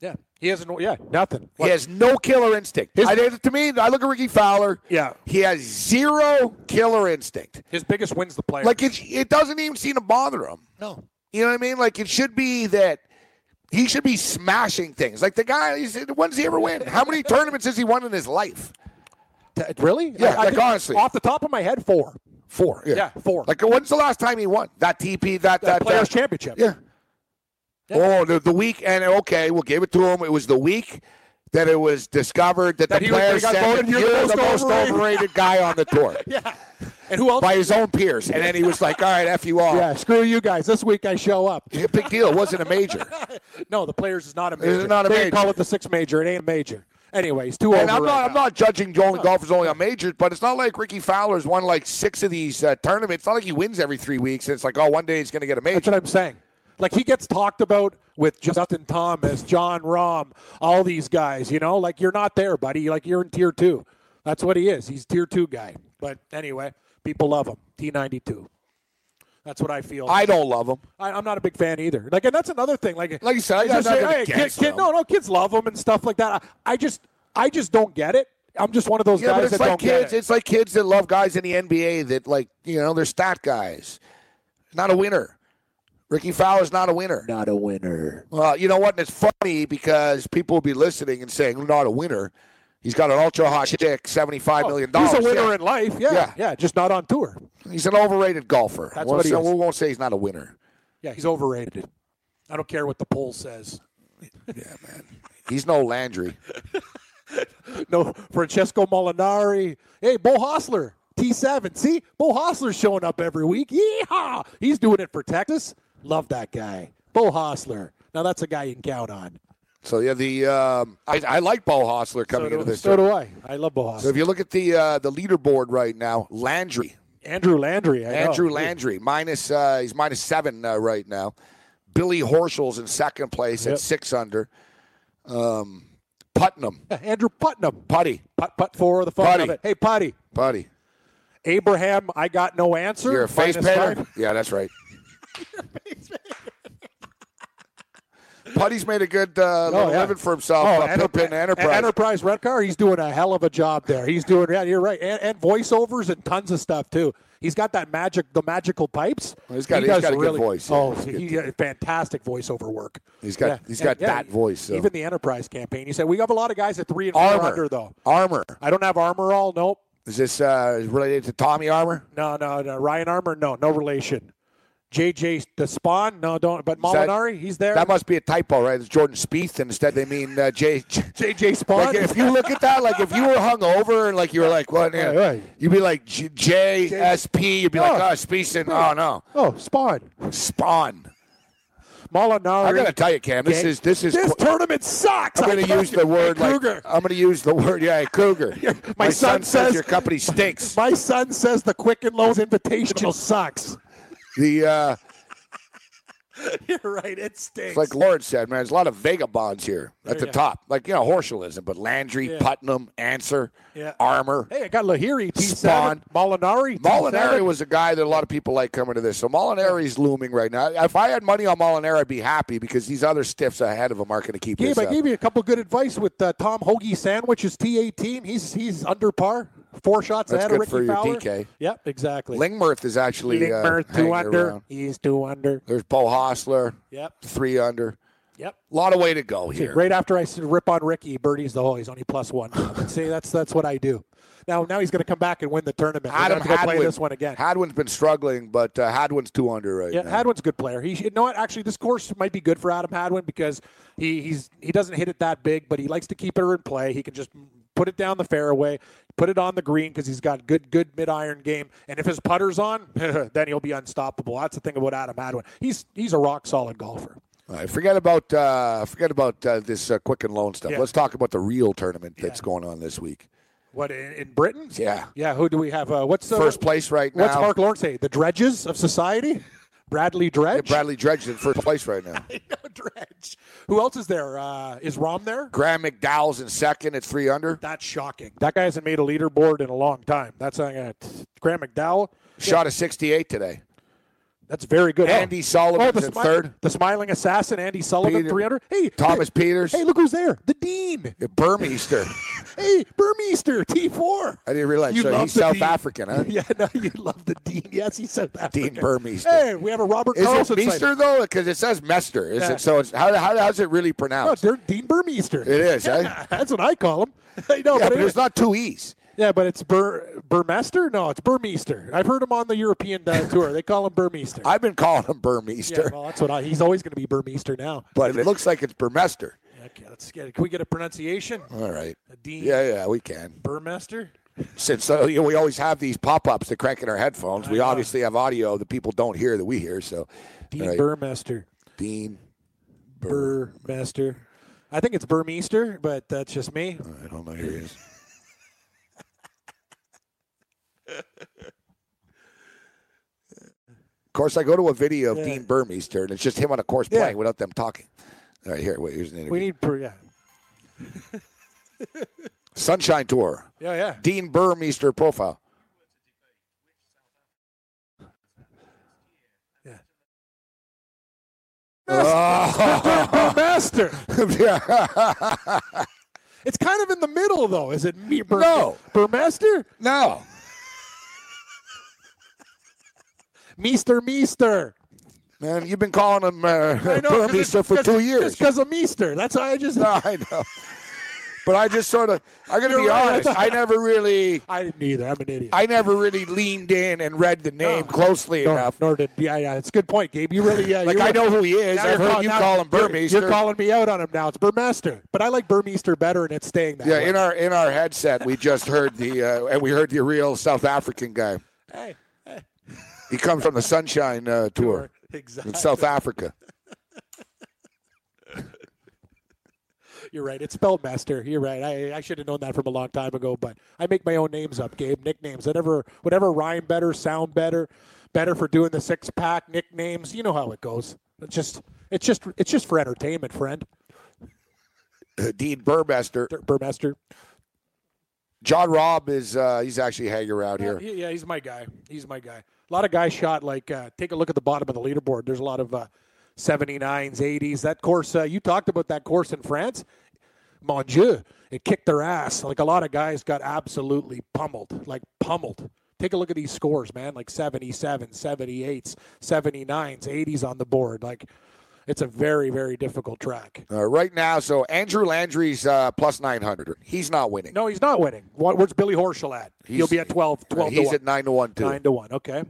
Yeah, he hasn't. Yeah, nothing. He has no killer instinct. His- I, to me, I look at Rickie Fowler. Yeah. he has zero killer instinct. His biggest win's the player. Like it, it doesn't even seem to bother him. no, You know what I mean? Like it should be that he should be smashing things. Like the guy, he's, when does he ever win? How many [laughs] tournaments has he won in his life? Really? Yeah, like, think- honestly. off the top of my head, four. Four. Yeah, Yeah, four. Like when's the last time he won that TP? That That that, Players that- Championship. Yeah. Oh, the, the week, and okay, we'll give it to him. It was the week that it was discovered that, That the players got said voted, "You're you're the most overrated." overrated guy on the [laughs] tour Yeah. And who else? by his own peers. And then he was like, all right, F you all. yeah, screw you guys. This week I show up. A big deal. It wasn't a major. [laughs] No, the players is not a major. It's not a they major. call it the six major. It ain't a major. Anyways, two And over. I'm right not, I'm not judging the only golfers only on majors, but it's not like Rickie Fowler's won like six of these uh, tournaments. It's not like he wins every three weeks. And it's like, oh, one day he's going to get a major. That's what I'm saying. Like he gets talked about with Justin Thomas, Jon Rahm, all these guys. You know, like you're not there, buddy. Like you're in tier two. That's what he is. He's tier two guy. But anyway, people love him. T92. That's what I feel. I don't love him. I, I'm not a big fan either. Like, and that's another thing. Like, Like you said, I just nothing hey, kid, kid, no, no, kids love them and stuff like that. I, I just, I just don't get it. I'm just one of those Yeah, guys but it's that like don't kids. get it. It's like kids that love guys in the NBA that like you know they're stat guys. Not a winner. Rickie Fowler's not a winner. Not a winner. Well, you know what? And it's funny because people will be listening and saying, "Not a winner." He's got an ultra hot chick, seventy-five million dollars. Oh, He's a winner Yeah. in life. Yeah, Yeah. yeah, just not on tour. He's an overrated golfer. That's We'll what he say- is. We won't say he's not a winner. Yeah, he's overrated. I don't care what the poll says. Yeah, man. He's no Landry. [laughs] No, Francesco Molinari. Hey, Beau Hossler, T7. See, Beau Hossler's showing up every week. Yeehaw! He's doing it for Texas. Love that guy, Beau Hossler. Now that's a guy you can count on. So yeah, the um, I, I like Beau Hossler coming so into this. so tournament. do I. I love Beau Hossler. So if you look at the uh, the leaderboard right now, Landry Andrew Landry. I know. Andrew Landry minus uh, he's minus seven uh, right now. Billy Horschel's in second place Yep. at six under. Um, Putnam, [laughs] Andrew Putnam. Putty, Put put for the fun Putty. of it. Hey, Putty. Putty. Abraham, I got no answer. You're a face painter. five. Yeah, that's right. [laughs] Putty's made a good uh, Oh, yeah. living for himself Oh, up Enterprise, in Enterprise. Enterprise Rent-A-Car, he's doing a hell of a job there. He's doing, yeah, you're right. And, and voiceovers and tons of stuff, too. He's got that magic, the magical pipes. He's got- He he's does got a good voice, yeah. Oh, he, fantastic voiceover work. He's got- he's got that voice, so. Even the Enterprise campaign. He said, we have a lot of guys at three and four Armour. under, though. Armour. I don't have Armor all. Nope. Is this uh, related to Tommy Armour? No, no, no. Ryan Armour, no, no relation. JJ the Spaun, no, don't. But Is that- Molinari, he's there. That must be a typo, right? It's Jordan Spieth, instead they mean uh, J. JJ Spaun. Like if you look at that, like if you were hung over and like you were like, what? Right, right. You'd be like J- J S P. You'd be like, Oh. oh, Spieth. and- Oh no, oh, Spaun. Spaun. Molinari. I gotta tell you, Cam, this is this is. This qu- tournament sucks. I'm going to use the word like Kruger. I'm going to use the word yeah, Cougar. [laughs] My son says- your company stinks. [laughs] My son says the Quicken Loans Invitational sucks. The uh, [laughs] You're right. It stinks. it's like Lord said, man. There's a lot of vagabonds here at the Yeah. top. Like you know, Horschel isn't, but Landry, Yeah. Putnam, Ancer, Yeah. Armour. hey, I got Lahiri, T7, Spaun. Molinari, Molinari was a guy that a lot of people like coming to this. So Molinari's looming right now. If I had money on Molinari, I'd be happy because these other stiffs ahead of him aren't going to keep Gabe, this I up. gave you a couple good advice with uh, Tom Hoagie sandwiches T18. He's he's under par, four shots That's ahead good of Ricky for your Fowler. DK. Yep, exactly. Lingmerth is actually uh, two under. around. He's two under. There's Beau Hossler, Yep, three under. yep. A lot of way to go here. Right after I rip on Ricky, Birdie's the hole. He's only plus one. [laughs] See, that's that's what I do. Now, now he's going to come back and win the tournament. We're Adam gonna have to go play Hadwin, this one again. Hadwin's been struggling, but uh, Hadwin's two under right Yeah, now. Hadwin's a good player. He, you know what? Actually, this course might be good for Adam Hadwin because he he's he doesn't hit it that big, but he likes to keep it in play. He can just put it down the fairway, put it on the green because he's got good good mid iron game. And if his putter's on, [laughs] then he'll be unstoppable. That's the thing about Adam Hadwin. He's he's a rock solid golfer. All right, forget about uh, forget about uh, this uh, quick and loan stuff. Yeah. Let's talk about the real tournament that's going on this week. What in, in Britain? Yeah. yeah. Who do we have? Uh, what's uh, First place right now? What's. Mark Lawrence say? The dredges of society. Bradley Yeah, Dredge. Bradley Dredge is in first place right now. [laughs] I know Dredge. Who else is there? Uh, is Rom there? Graham McDowell's in second at three under. That's shocking. That guy hasn't made a leaderboard in a long time. That's uh, Graham McDowell. Shot a 68 today. That's very good. Andy. Sullivan's oh, the smi- third. The smiling assassin, Andy Sullivan, Peter- 300. Hey, Thomas hey, Peters. Hey, look who's there. The Dean. Burmeister. [laughs] Hey, Burmeister, T4. I didn't realize. You So he's South Dean. African, huh? [laughs] Yeah, no, you love the Dean. Yes, he's South African. Dean Burmeister. Hey, we have a Robert Is Carlson. it Meester though? Because it says Mester. Is Yeah. it so? It's, how, how how's it really No, pronounced? they're Dean Burmeister. It is, eh? That's what I call him. [laughs] Know, yeah, but, but it there's not two e's. Yeah, but it's Bur Burmester? No, it's Burmeister. I've heard him on the European uh, [laughs] tour. They call him Burmeister. I've been calling him yeah, Burmeister, well, that's what I. He's always going to be Burmeister now. but it looks like it's Burmester. Okay, let's get. it. Can we get a pronunciation? All right. A Dean Yeah, yeah, we can. Burmester. Since uh, you know, we always have these pop-ups that crank in our headphones, we obviously have audio that people don't hear that we hear. So, Dean right. Burmester. Dean. Burmester. I think it's Burmeister, but that's just me. I don't know. who he is. Of course, I go to a video of Yeah. Dean Burmeister, and it's just him on a course Yeah. playing without them talking. All right, here, wait, here's an interview. We need. Per, yeah. [laughs] Sunshine Tour. Yeah, yeah. Dean Burmeister profile. [laughs] Yeah. Oh. [laughs] Burmester. Yeah. It's kind of in the middle, though. Is it me? Bur- No. Burmester? no. Meester, Meester. Man, you've been calling him uh, I know. Burmeister it's- for two Just years. because of Meester. That's why I just. No, I know. But I just sort of, I'm going to be right. honest, I never really, I didn't either. I'm an idiot. I never really leaned in and read the name No. closely enough. nor did yeah, yeah. It's a good point, Gabe. You really uh, Like I know who he is. I've you're heard call- you now call him you're- You're calling me out on him now. It's Burmester, but I like Burmeister better, and it's staying that way. yeah, way. in our in our headset, we just heard the uh, and we heard the real South African guy. hey, He comes from the Sunshine uh, Tour exactly. in South Africa. [laughs] You're right. It's spelled master. You're right. I, I should have known that from a long time ago, but I make my own names up, Gabe. Nicknames. Whatever whatever rhyme better, sound better, better for doing the six pack nicknames. You know how it goes. It's just it's just it's just for entertainment, friend. [laughs] Dean Burmester. Burmester. John Robb is uh, he's actually hanging around here. Yeah, yeah, he's my guy. He's my guy. A lot of guys shot like uh, take a look at the bottom of the leaderboard. There's a lot of uh, 79s, 80s. That course uh, you talked about that course in France. Mon Dieu, it kicked their ass. Like a lot of guys got absolutely pummeled, like pummeled. Take a look at these scores, man. Like 77, 78s, 79s, 80s on the board. Like it's a very, very difficult track. Uh, right now, so Andrew Landry's uh, plus 900. He's not winning. No, he's not winning. What, where's Billy Horschel at? He's- He'll be at 12, 12 to he's 1. at 9 to 1, too. 9 to 1, okay.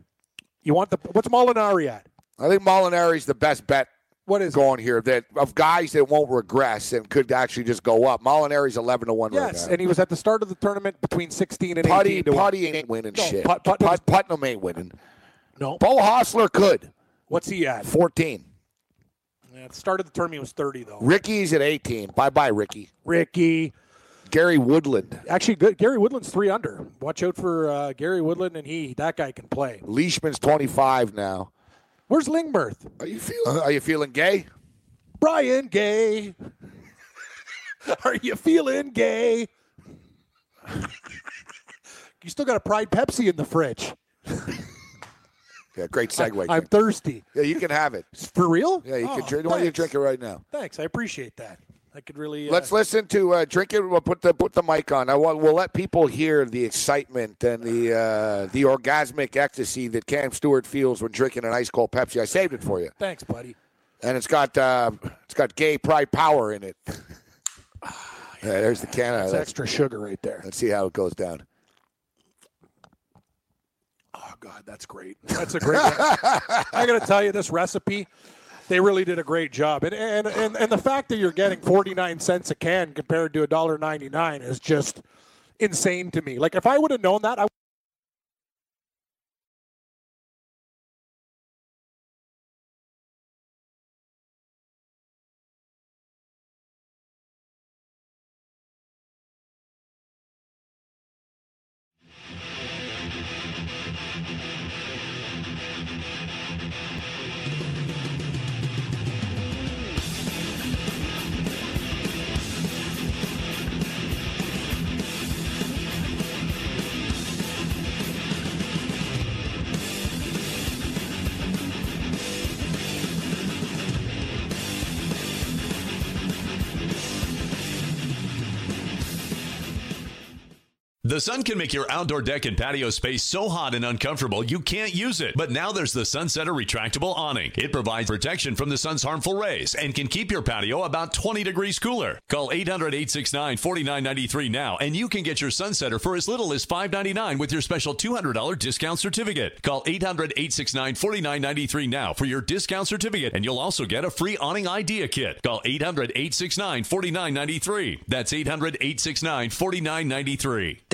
You want the, what's Molinari at? I think Molinari's the best bet What is it? going here that of guys that won't regress and could actually just go up. Molinari's 11 to 1 Yes, right now. and he was at the start of the tournament between 16 and Putty, 18 to 1. Putty ain't winning No, shit. Put- Putnam Put, Putnam ain't winning. No. Beau Hossler could. What's he at? 14. Yeah, at the start of the term he was 30, though. Ricky's at 18. Bye bye, Ricky. Ricky. Gary Woodland. Actually, good. Gary Woodland's three under. Watch out for uh, Gary Woodland, and he that guy can play. Leishman's 25 now. Where's Lingmerth? Are you feeling? Are you feeling gay? Brian Gay. [laughs] Are you feeling gay? [laughs] you still got a Pride Pepsi in the fridge. [laughs] Yeah, great segue. I'm thirsty. yeah, you can have it. For real? Yeah, you Oh, can drink. Why don't you drink it right now? Thanks. I appreciate that. I could really. Uh, Let's listen to uh, drink it. We'll put the put the mic on. I want, we'll let people hear the excitement and the uh, the orgasmic ecstasy that Cam Stewart feels when drinking an ice cold Pepsi. I saved it for you, Thanks, buddy. and it's got uh, it's got gay pride power in it. [sighs] yeah, there's the can. That's Let's, extra sugar right there. let's see how it goes down. God, that's great. [laughs] That's a great. I got to tell you, this recipe, they really did a great job, and and and, and the fact that you're getting 49 cents a can compared to a dollar 99 is just insane to me. Like if I would have known that, I. The sun can make your outdoor deck and patio space so hot and uncomfortable you can't use it. But now there's the Sunsetter retractable awning. It provides protection from the sun's harmful rays and can keep your patio about 20 degrees cooler. Call 800-869-4993 now and you can get your Sunsetter for as little as $5.99 with your special $200 discount certificate. Call 800-869-4993 now for your discount certificate and you'll also get a free awning idea kit. Call 800-869-4993. That's 800-869-4993.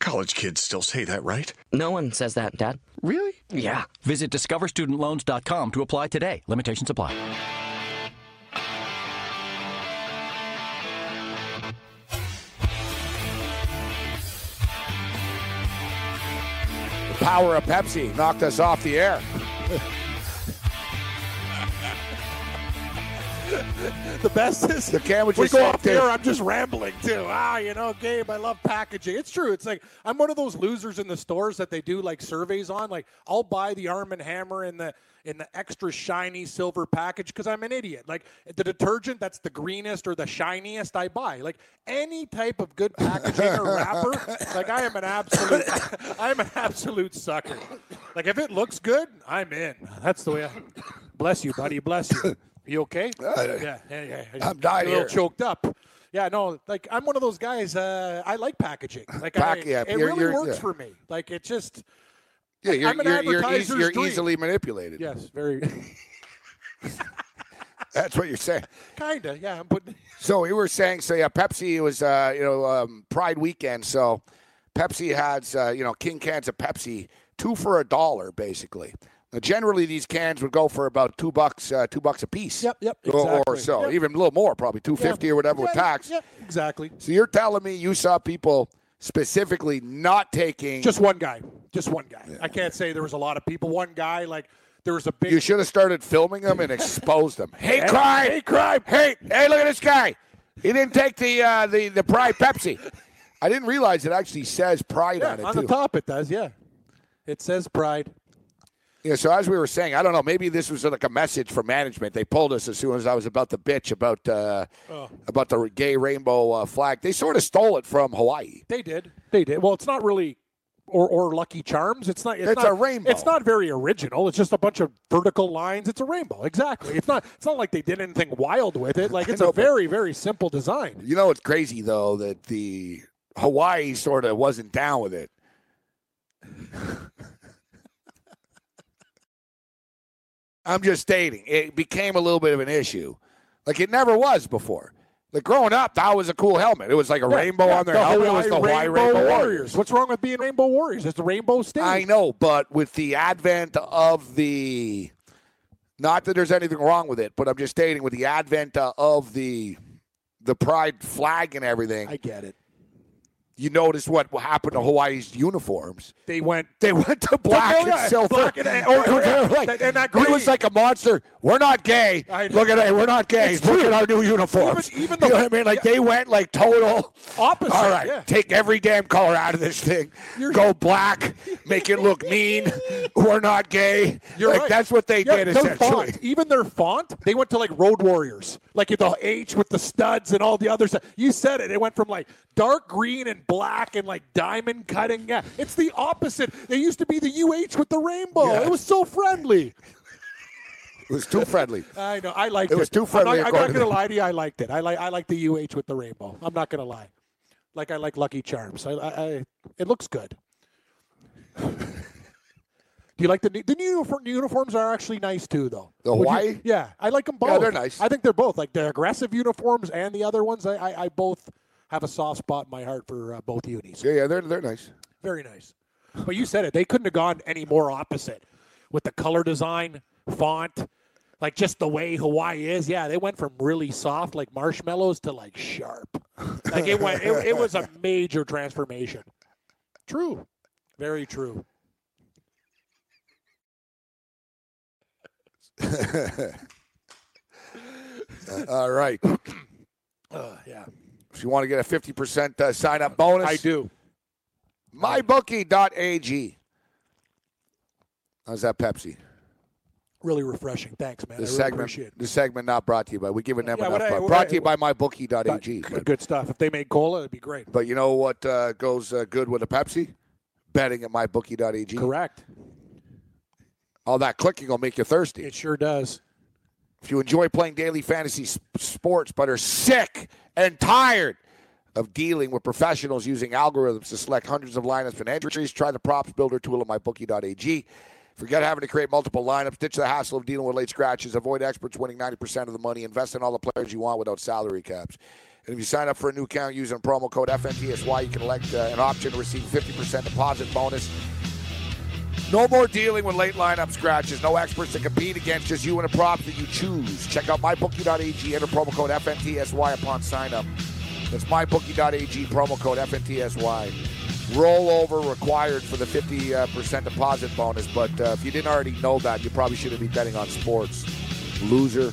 College kids still say that, right? No one says that, Dad. Really? Yeah. Visit discoverstudentloans.com to apply today. Limitations apply. The power of Pepsi knocked us off the air. [laughs] The best is The was we go this. there. I'm just rambling too. Ah, you know, Gabe, I love packaging. It's true. It's like I'm one of those losers in the stores that they do like surveys on. Like I'll buy the Arm and Hammer in the in the extra shiny silver package because I'm an idiot. Like the detergent that's the greenest or the shiniest, I buy. Like any type of good packaging or wrapper. [laughs] Like I am an absolute, I'm an absolute sucker. Like if it looks good, I'm in. That's the way. I, bless you, buddy. Bless you. You okay? yeah, yeah, yeah. I'm dying A little choked up. Yeah, no, like I'm one of those guys. Uh, I like packaging. [laughs] Like Pack- I, yeah, it you're- really you're- works yeah. for me. Like it just, Yeah, you're, I'm an you're, you're, advertiser's you're dream. easily manipulated. Yes, very. [laughs] That's what you're saying. Kinda, yeah. I'm putting. [laughs] So we were saying, so yeah, Pepsi was, uh, you know, um, Pride weekend. So Pepsi has, uh, you know, king cans of Pepsi, two for a dollar, basically. Now, generally, these cans would go for about two bucks, uh, two bucks a piece. Yep, yep, Or, or so, Yep. even a little more, probably two fifty or whatever with Yeah, tax. Yeah, exactly. So you're telling me you saw people specifically not taking? Just one guy. Just one guy. I can't say there was a lot of people. One guy, like there was a big. You should have started filming them and [laughs] exposed them. Hey, Hey, crime! hey, crime! Hey, hey, look at this guy. He didn't take the uh, the the Pride Pepsi. I didn't realize it actually says Pride Yeah, on it on too. the top it does. Yeah, it says Pride. Yeah, so as we were saying, I don't know, maybe this was like a message for management. They pulled us as soon as I was about to bitch about uh, Oh. about the gay rainbow uh, flag. They sort of stole it from Hawaii. They did. They did. Well, it's not really. Or, or Lucky Charms. It's not. It's, It's not, a rainbow. It's not very original. It's just a bunch of vertical lines. It's a rainbow. Exactly. It's not. It's not like they did anything wild with it. Like it's know, a very very simple design. You know, it's crazy though that the Hawaii sort of wasn't down with it. [laughs] I'm just stating it became a little bit of an issue, like it never was before. Like growing up, that was a cool helmet. It was like a Yeah, rainbow yeah, on their the helmet. it was the Hawaii Rainbow, Warriors. What's wrong with being Rainbow Warriors? It's the Rainbow State. I know, but with the advent of the, not that there's anything wrong with it, but I'm just stating with the advent of the, the pride flag and everything. I get it. You notice what happened to Hawaii's uniforms. They went. They went to black yeah, and silver. black and- or- or- like- and- and that it was like a monster. We're not gay. Look at it. We're not gay. Look at our new uniforms. Even- even you the- know what I mean? Like they went like total Opposite, All right, yeah. take every damn color out of this thing. Go [laughs] black. Make it look mean. [laughs] We're not gay. You're like right. that's what they Yeah, did essentially. Font, even their font, they went to like Road Warriors, like the H with the studs and all the other stuff. You said it. It went from like dark green and black and like diamond cutting. Yeah, it's the opposite. They used to be the UH with the rainbow. Yeah. It was so friendly. It was too friendly. [laughs] I know. I liked it. It was too friendly I'm not, not gonna lie [laughs] to you. I liked it. I like. I like the UH with the rainbow. I'm not gonna lie. Like I like Lucky Charms. I. I, I it looks good. Do you like the the new uniform, uniforms are actually nice too though. The Would you- yeah, I like them both. Yeah, they're nice. I think they're both like the aggressive uniforms and the other ones. I I, I both have a soft spot in my heart for uh, both unis. Yeah, yeah, they're they're nice. Very nice. But you said it. They couldn't have gone any more opposite with the color design, font, like just the way Hawaii is. Yeah, they went from really soft like marshmallows to like sharp. Like it went. It, it was a major transformation. True. Very true. [laughs] All right. [clears throat] Uh, yeah. If you want to get a 50% uh, sign up bonus, I do. mybookie.ag. How's that Pepsi? Really refreshing. Thanks, man. This I really segment, appreciate it. this segment not brought to you by. We're giving them Yeah, enough. what I- what brought I- to you by mybookie.ag. Good, good stuff. If they made cola, it'd be great. But you know what uh, goes uh, good with a Pepsi? Betting at mybookie.ag. Correct. All that clicking will make you thirsty. It sure does. If you enjoy playing daily fantasy sports but are sick and tired of dealing with professionals using algorithms to select hundreds of lineups and entries, try the props builder tool at mybookie.ag. Forget having to create multiple lineups. Ditch the hassle of dealing with late scratches. Avoid experts winning 90% of the money. Invest in all the players you want without salary caps. And if you sign up for a new account using promo code FNTSY, you can elect uh, an option to receive 50% deposit bonus. No more dealing with late lineup scratches. No experts to compete against. Just you and a prop that you choose. Check out mybookie.ag. Enter promo code FNTSY upon sign up. That's mybookie.ag. Promo code FNTSY. Rollover required for the 50% deposit bonus. But uh, if you didn't already know that, you probably shouldn't be betting on sports. Loser.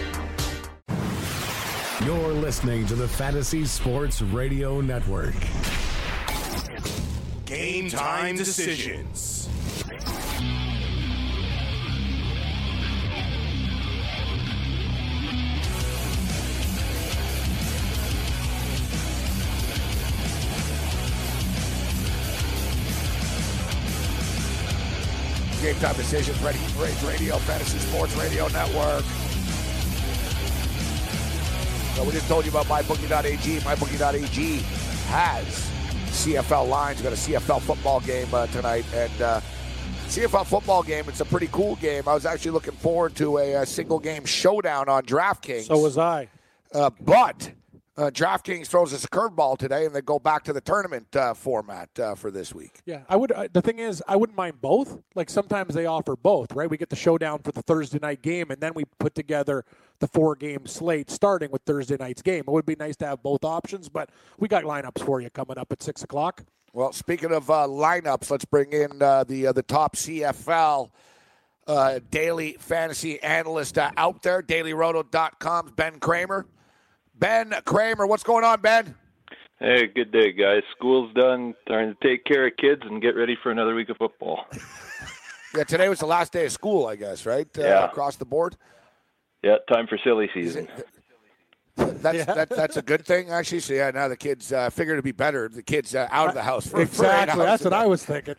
Listening to the Fantasy Sports Radio Network. Game time decisions. Game time decisions, Ready for Rage Radio, Fantasy Sports Radio Network. So we just told you about MyBookie.ag. MyBookie.ag has CFL lines. We've got a CFL football game uh, tonight, and uh, CFL football game. It's a pretty cool game. I was actually looking forward to a, a single game showdown on DraftKings. So was I. Uh, but uh, DraftKings throws us a curveball today, and they go back to the tournament uh, format uh, for this week. Yeah, I would. Uh, the thing is, I wouldn't mind both. Like sometimes they offer both, right? We get the showdown for the Thursday night game, and then we put together the four game slate starting with Thursday night's game. It would be nice to have both options, but we got lineups for you coming up at six o'clock. Well, speaking of uh, lineups, let's bring in uh, the uh, the top CFL uh, daily fantasy analyst uh, out there, dailyroto.com's Ben Kramer. Ben Kramer, what's going on, Ben? Hey, good day, guys. School's done. Trying to take care of kids and get ready for another week of football. [laughs] Yeah, today was the last day of school, I guess, right? Uh, Yeah. Across the board. Yeah, time for silly season. That's that, that's a good thing, actually. So yeah, now the kids uh, figure it'd be better the kids uh, out of the house. For, for exactly. hours That's what. I was thinking.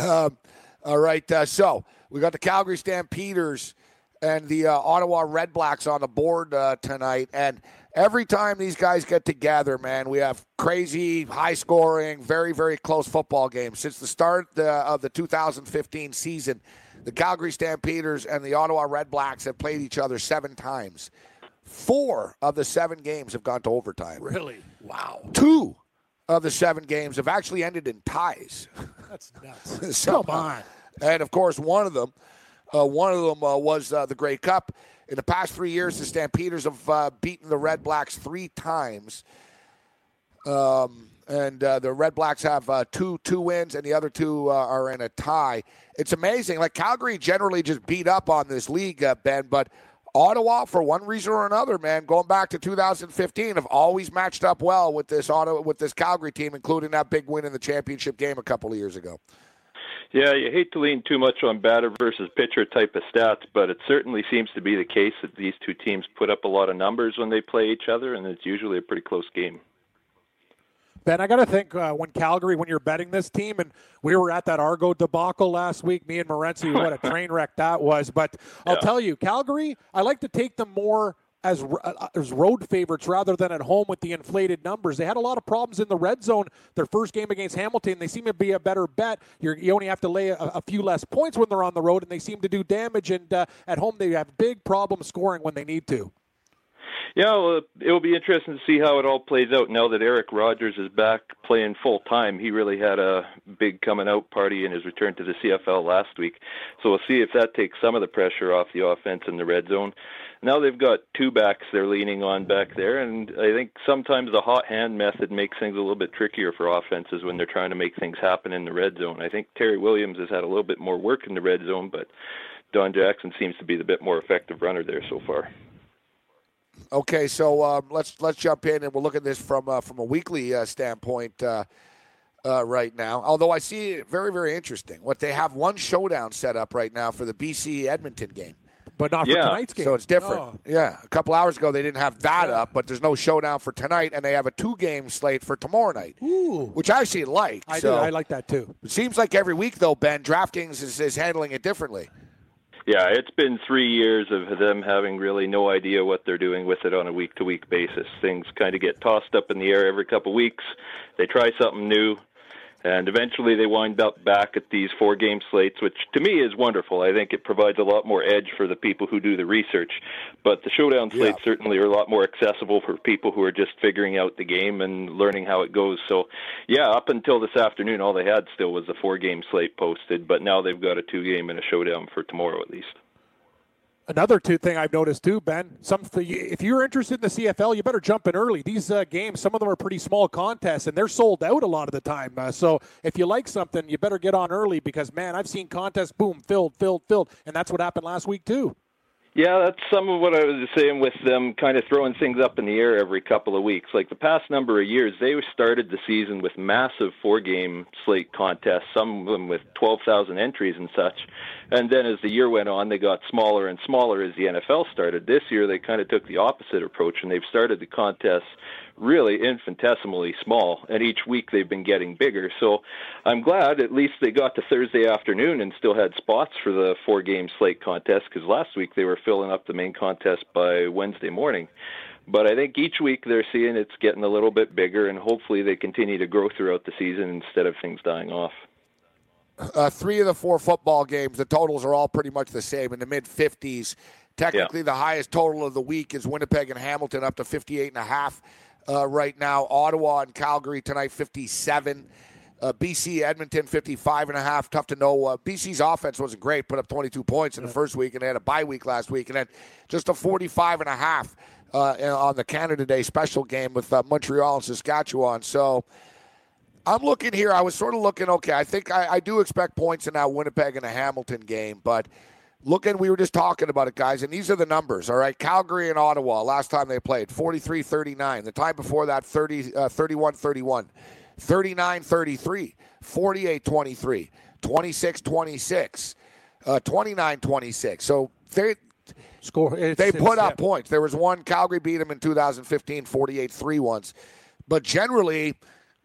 [laughs] um, all right, uh, so we got the Calgary Stampeders and the uh, Ottawa Redblacks on the board uh, tonight, and every time these guys get together, man, we have crazy, high-scoring, very, very close football games since the start uh, of the 2015 season. The Calgary Stampeders and the Ottawa Redblacks have played each other seven times. Four of the seven games have gone to overtime. Really? Wow. Two of the seven games have actually ended in ties. That's nuts. [laughs] So- Come on. And of course, one of them, uh, one of them uh, was uh, the Grey Cup. In the past three years, the Stampeders have uh, beaten the Redblacks three times. Um, and uh, the Redblacks have uh, two two wins, and the other two uh, are in a tie. It's amazing. Like Calgary generally just beat up on this league, uh, Ben, but Ottawa, for one reason or another, man, going back to 2015, have always matched up well with this Ottawa with this Calgary team, including that big win in the championship game a couple of years ago. Yeah, you hate to lean too much on batter versus pitcher type of stats, but it certainly seems to be the case that these two teams put up a lot of numbers when they play each other, and it's usually a pretty close game. Ben, I got to think uh, when Calgary, when you're betting this team, and we were at that Argo debacle last week, me and Morency, what a train wreck that was. But I'll Yeah. tell you, Calgary, I like to take them more as uh, as road favorites rather than at home with the inflated numbers. They had a lot of problems in the red zone. Their first game against Hamilton, they seem to be a better bet. You're, you only have to lay a, a few less points when they're on the road, and they seem to do damage. And uh, at home, they have big problems scoring when they need to. Yeah, well, it'll be interesting to see how it all plays out now that Eric Rogers is back playing full time. He really had a big coming out party in his return to the CFL last week. So we'll see if that takes some of the pressure off the offense in the red zone. Now they've got two backs they're leaning on back there, and I think sometimes the hot hand method makes things a little bit trickier for offenses when they're trying to make things happen in the red zone. I think Terry Williams has had a little bit more work in the red zone, but Don Jackson seems to be the bit more effective runner there so far. Okay, so um, let's let's jump in and we'll look at this from uh, from a weekly uh, standpoint uh, uh, right now. Although I see it very very interesting. What they have one showdown set up right now for the BC Edmonton game, but not for tonight's game. So it's different. Oh. Yeah, a couple hours ago they didn't have that up, but there's no showdown for tonight, and they have a two game slate for tomorrow night, Ooh. which I actually like. I so do. I like that too. It seems like every week though, Ben, DraftKings is, is handling it differently. Yeah, it's been three years of them having really no idea what they're doing with it on a week to week basis. Things kind of get tossed up in the air every couple of weeks. They try something new, and eventually they wind up back at these four game slates, which to me is wonderful. I think it provides a lot more edge for the people who do the research. But the showdown slates certainly are a lot more accessible for people who are just figuring out the game and learning how it goes. So, yeah, up until this afternoon, all they had still was a four game slate posted, but now they've got a two game and a showdown for tomorrow at least. Another two thing I've noticed too, Ben. Some if you're interested in the CFL, you better jump in early. These uh, games, some of them are pretty small contests, and they're sold out a lot of the time. Uh, so if you like something, you better get on early because man, I've seen contests boom filled, filled, filled, and that's what happened last week too. Yeah, that's some of what I was saying with them kind of throwing things up in the air every couple of weeks. Like the past number of years, they started the season with massive four game slate contests, some of them with 12,000 entries and such. And then as the year went on, they got smaller and smaller as the NFL started. This year, they kind of took the opposite approach and they've started the contests really infinitesimally small, and each week they've been getting bigger. So I'm glad at least they got to Thursday afternoon and still had spots for the four game slate contest because last week they were filling up the main contest by Wednesday morning. But I think each week they're seeing it's getting a little bit bigger, and hopefully they continue to grow throughout the season instead of things dying off. Uh, three of the four football games, the totals are all pretty much the same in the mid 50s. Technically, yeah. the highest total of the week is Winnipeg and Hamilton, up to 58 and a half uh, right now. Ottawa and Calgary tonight, 57. Uh, BC, Edmonton, 55 and a half. Tough to know. Uh, BC's offense wasn't great, put up 22 points in the first week, and they had a bye week last week, and then just a 45 and a half uh, on the Canada Day special game with uh, Montreal and Saskatchewan. So I'm looking here. I was sort of looking, okay, I think I, I do expect points in that Winnipeg and a Hamilton game, but – Looking, we were just talking about it, guys, and these are the numbers, all right? Calgary and Ottawa, last time they played, 43 39. The time before that, 30, uh, 31 31. 39 33. 48 23. 26 26. Uh, 29 26. So they. Score. It's, they put up yeah. points. There was one Calgary beat them in 2015, 48-3 once, but generally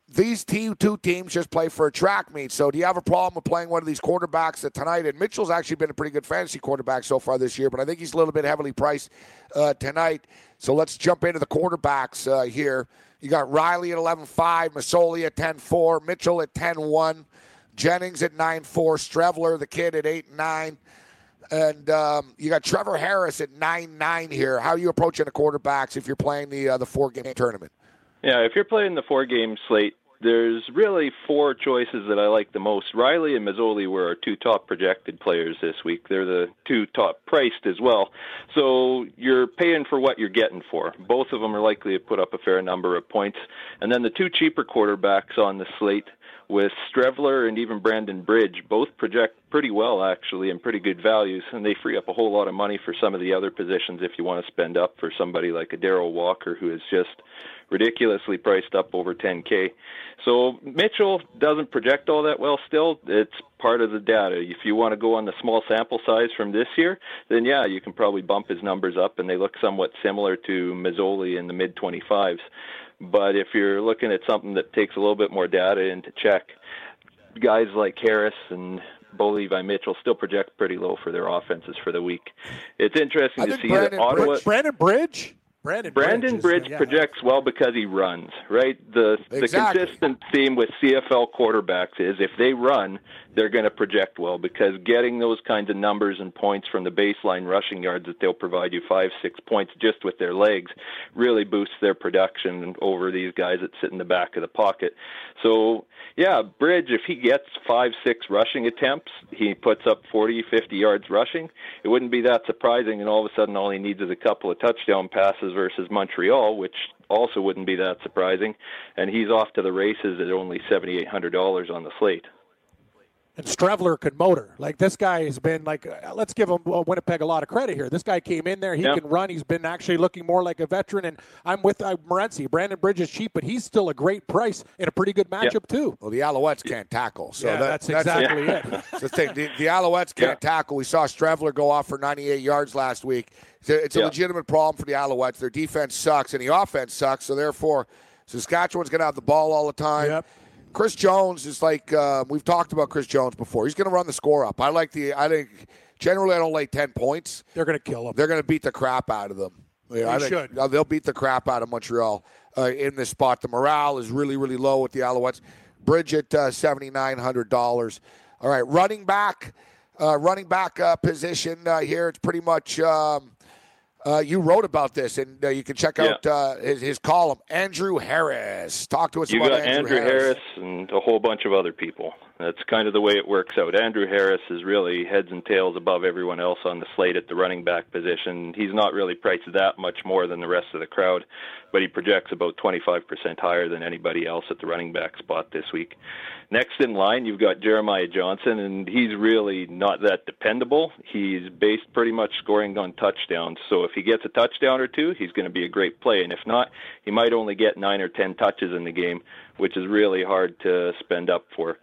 these two teams just play for a track meet. So, do you have a problem with playing one of these quarterbacks tonight? And Mitchell's actually been a pretty good fantasy quarterback so far this year, but I think he's a little bit heavily priced uh, tonight. So, let's jump into the quarterbacks uh, here. You got Reilly at 11 5, Masoli at 10 4, Mitchell at 10 1, Jennings at 9 4, Streveler, the kid, at 8 9. And um, you got Trevor Harris at 9 9 here. How are you approaching the quarterbacks if you're playing the, uh, the four game tournament? Yeah, if you're playing the four game slate, there's really four choices that I like the most. Reilly and Masoli were our two top projected players this week. They're the two top priced as well. So you're paying for what you're getting for. Both of them are likely to put up a fair number of points. And then the two cheaper quarterbacks on the slate with Streveler and even Brandon Bridge both project pretty well actually and pretty good values and they free up a whole lot of money for some of the other positions if you want to spend up for somebody like a Derel Walker who is just ridiculously priced up over 10k. So Mitchell doesn't project all that well still. It's part of the data. If you want to go on the small sample size from this year, then yeah, you can probably bump his numbers up and they look somewhat similar to Masoli in the mid 25s. But if you're looking at something that takes a little bit more data into check, guys like Harris and Bo Levi Mitchell still project pretty low for their offenses for the week. It's interesting I to see Brandon that Ottawa. Bridge, Brandon Bridge. Brandon, Brandon Bridge, Bridge, projects well because he runs, right? The exactly. the consistent theme with CFL quarterbacks is if they run, they're going to project well because getting those kinds of numbers and points from the baseline rushing yards that they'll provide you five, six points just with their legs really boosts their production over these guys that sit in the back of the pocket. So, yeah, Bridge, if he gets five, six rushing attempts, he puts up 40, 50 yards rushing. It wouldn't be that surprising, and all of a sudden, all he needs is a couple of touchdown passes versus Montreal, which also wouldn't be that surprising. And he's off to the races at only $7,800 on the slate and Streveler could motor. Like this guy has been like, uh, let's give him uh, Winnipeg a lot of credit here. This guy came in there, he yep. can run. He's been actually looking more like a veteran. And I'm with uh, Morency. Brandon Bridge is cheap, but he's still a great price in a pretty good matchup yep. too. Well, the Alouettes can't tackle, so yeah, that, that's, that's exactly yeah. it. [laughs] the thing, the, the Alouettes can't yeah. tackle. We saw Streveler go off for 98 yards last week. It's a, it's a legitimate problem for the Alouettes. Their defense sucks and the offense sucks, so therefore Saskatchewan's going to have the ball all the time. Yep. Chris Jones is like uh, we've talked about Chris Jones before. He's going to run the score up. I like the. I think generally I don't like ten points. They're going to kill them. They're going to beat the crap out of them. Yeah, they I think, should. Uh, they'll beat the crap out of Montreal uh, in this spot. The morale is really really low with the Alouettes. Bridget uh, seventy nine hundred dollars. All right, running back, uh, running back uh, position here. It's pretty much. Um, uh, you wrote about this, and uh, you can check out yeah. uh, his, his, column. Andrew Harris, talk to us you about got Andrew, Andrew Harris. Harris. and a whole bunch of other people. That's kind of the way it works out. Andrew Harris is really heads and tails above everyone else on the slate at the running back position. He's not really priced that much more than the rest of the crowd, but he projects about 25% higher than anybody else at the running back spot this week. Next in line, you've got Jeremiah Johnson, and he's really not that dependable. He's based pretty much scoring on touchdowns. So if he gets a touchdown or two, he's going to be a great play. And if not, he might only get nine or ten touches in the game, which is really hard to spend up for.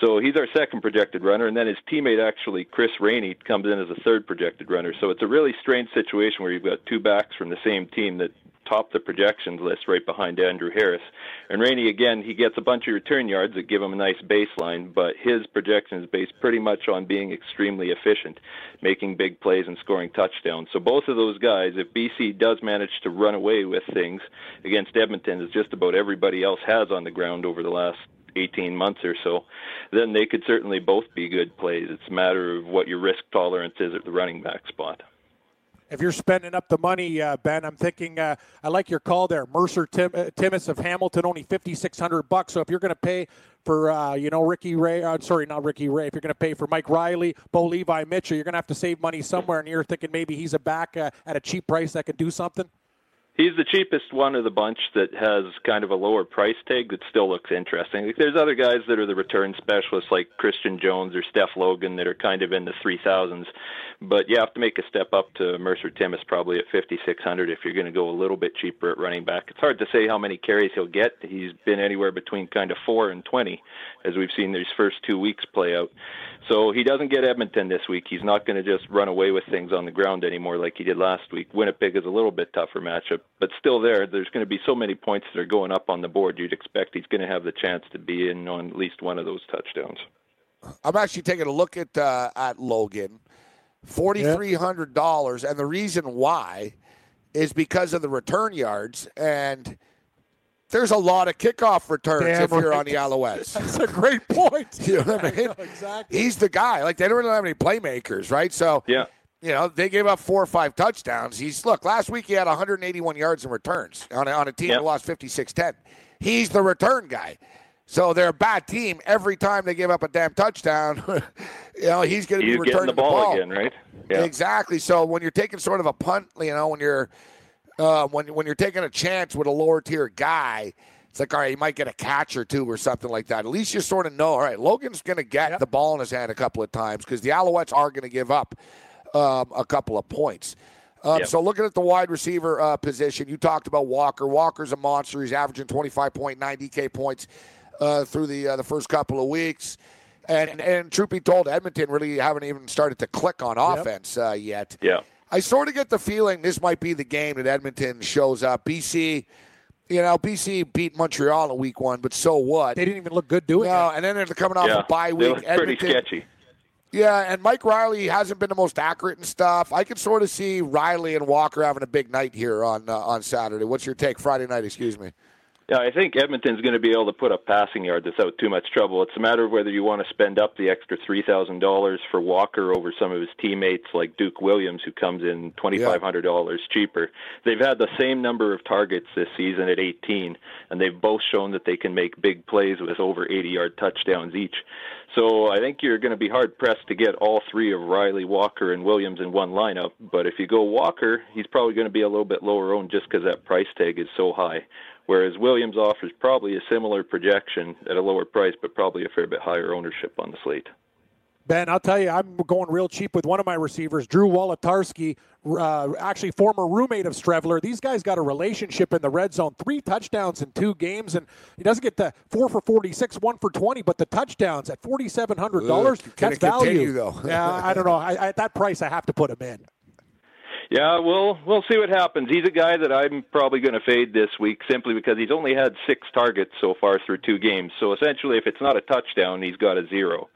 So he's our second projected runner, and then his teammate actually Chris Rainey comes in as a third projected runner. So it's a really strange situation where you've got two backs from the same team that top the projections list right behind Andrew Harris. And Rainey again, he gets a bunch of return yards that give him a nice baseline, but his projection is based pretty much on being extremely efficient, making big plays and scoring touchdowns. So both of those guys, if BC does manage to run away with things against Edmonton, as just about everybody else has on the ground over the last 18 months or so, then they could certainly both be good plays. It's a matter of what your risk tolerance is at the running back spot. If you're spending up the money, uh, Ben, I'm thinking uh, I like your call there. Mercer Tim- uh, Timmis of Hamilton, only 5,600 bucks. So if you're going to pay for, uh, you know, Ricky Ray, uh, sorry, not Ricky Ray. If you're going to pay for Mike Reilly, Bo Levi Mitchell, you're going to have to save money somewhere. And you're thinking maybe he's a back uh, at a cheap price that can do something. He's the cheapest one of the bunch that has kind of a lower price tag that still looks interesting. Like, there's other guys that are the return specialists like Christion Jones or Steph Logan that are kind of in the 3000s, but you have to make a step up to Mercer Timmis probably at 5600 if you're going to go a little bit cheaper at running back. It's hard to say how many carries he'll get. He's been anywhere between kind of 4 and 20 as we've seen these first 2 weeks play out. So he doesn't get Edmonton this week. He's not going to just run away with things on the ground anymore like he did last week. Winnipeg is a little bit tougher matchup, but still there. There's going to be so many points that are going up on the board. You'd expect he's going to have the chance to be in on at least one of those touchdowns. I'm actually taking a look at uh, at Logan, forty three hundred dollars, and the reason why is because of the return yards and. There's a lot of kickoff returns Damn if you're on the Alouettes. [laughs] That's a great point. [laughs] You know what [laughs] I mean? know, exactly. He's the guy. Like they don't really have any playmakers, right? So Yeah. you know, they gave up four or five touchdowns. He's look, last week he had 181 yards in returns on a, on a team Yep. that lost 56-10. He's the return guy. So they're a bad team. Every time they give up a damn touchdown, [laughs] you know, he's going to be He's returning getting the ball, again, right? Yeah. Exactly. So when you're taking sort of a punt, you know, when you're uh, when when you're taking a chance with a lower tier guy, it's like all right, you might get a catch or two or something like that. At least you sort of know, all right, Logan's going to get the ball in his hand a couple of times because the Alouettes are going to give up um, a couple of points. Um, Yep. So looking at the wide receiver uh, position, you talked about Walker. Walker's a monster. He's averaging 25.9 DK points uh, through the uh, the first couple of weeks. And and truth be told, Edmonton really haven't even started to click on offense uh, yet. Yeah. I sort of get the feeling this might be the game that Edmonton shows up. BC, you know, BC beat Montreal in week one, but so what? They didn't even look good doing no, it. and then they're coming off yeah. a bye They week. look pretty Edmonton, sketchy. yeah, and Mike Reilly hasn't been the most accurate and stuff. I can sort of see Reilly and Walker having a big night here on uh, on Saturday. What's your take? Friday night, excuse me. Yeah, I think Edmonton's going to be able to put up passing yards without too much trouble. It's a matter of whether you want to spend up the extra three thousand dollars for Walker over some of his teammates like Duke Williams, who comes in twenty five hundred dollars cheaper. They've had the same number of targets this season at eighteen, and they've both shown that they can make big plays with over eighty yard touchdowns each. So I think you're going to be hard pressed to get all three of Reilly, Walker, and Williams in one lineup. But if you go Walker, he's probably going to be a little bit lower owned just because that price tag is so high. Whereas Williams offers probably a similar projection at a lower price, but probably a fair bit higher ownership on the slate. Ben, I'll tell you, I'm going real cheap with one of my receivers, Drew Wolitarsky, uh, actually former roommate of Streveler. These guys got a relationship in the red zone, three touchdowns in two games, and he doesn't get the four for 46, one for 20, but the touchdowns at $4,700, that's it continue, value. though? yeah, I don't know. I, I, at that price, I have to put him in. Yeah, we'll we'll see what happens. He's a guy that I'm probably going to fade this week simply because he's only had six targets so far through two games. So essentially, if it's not a touchdown, he's got a zero.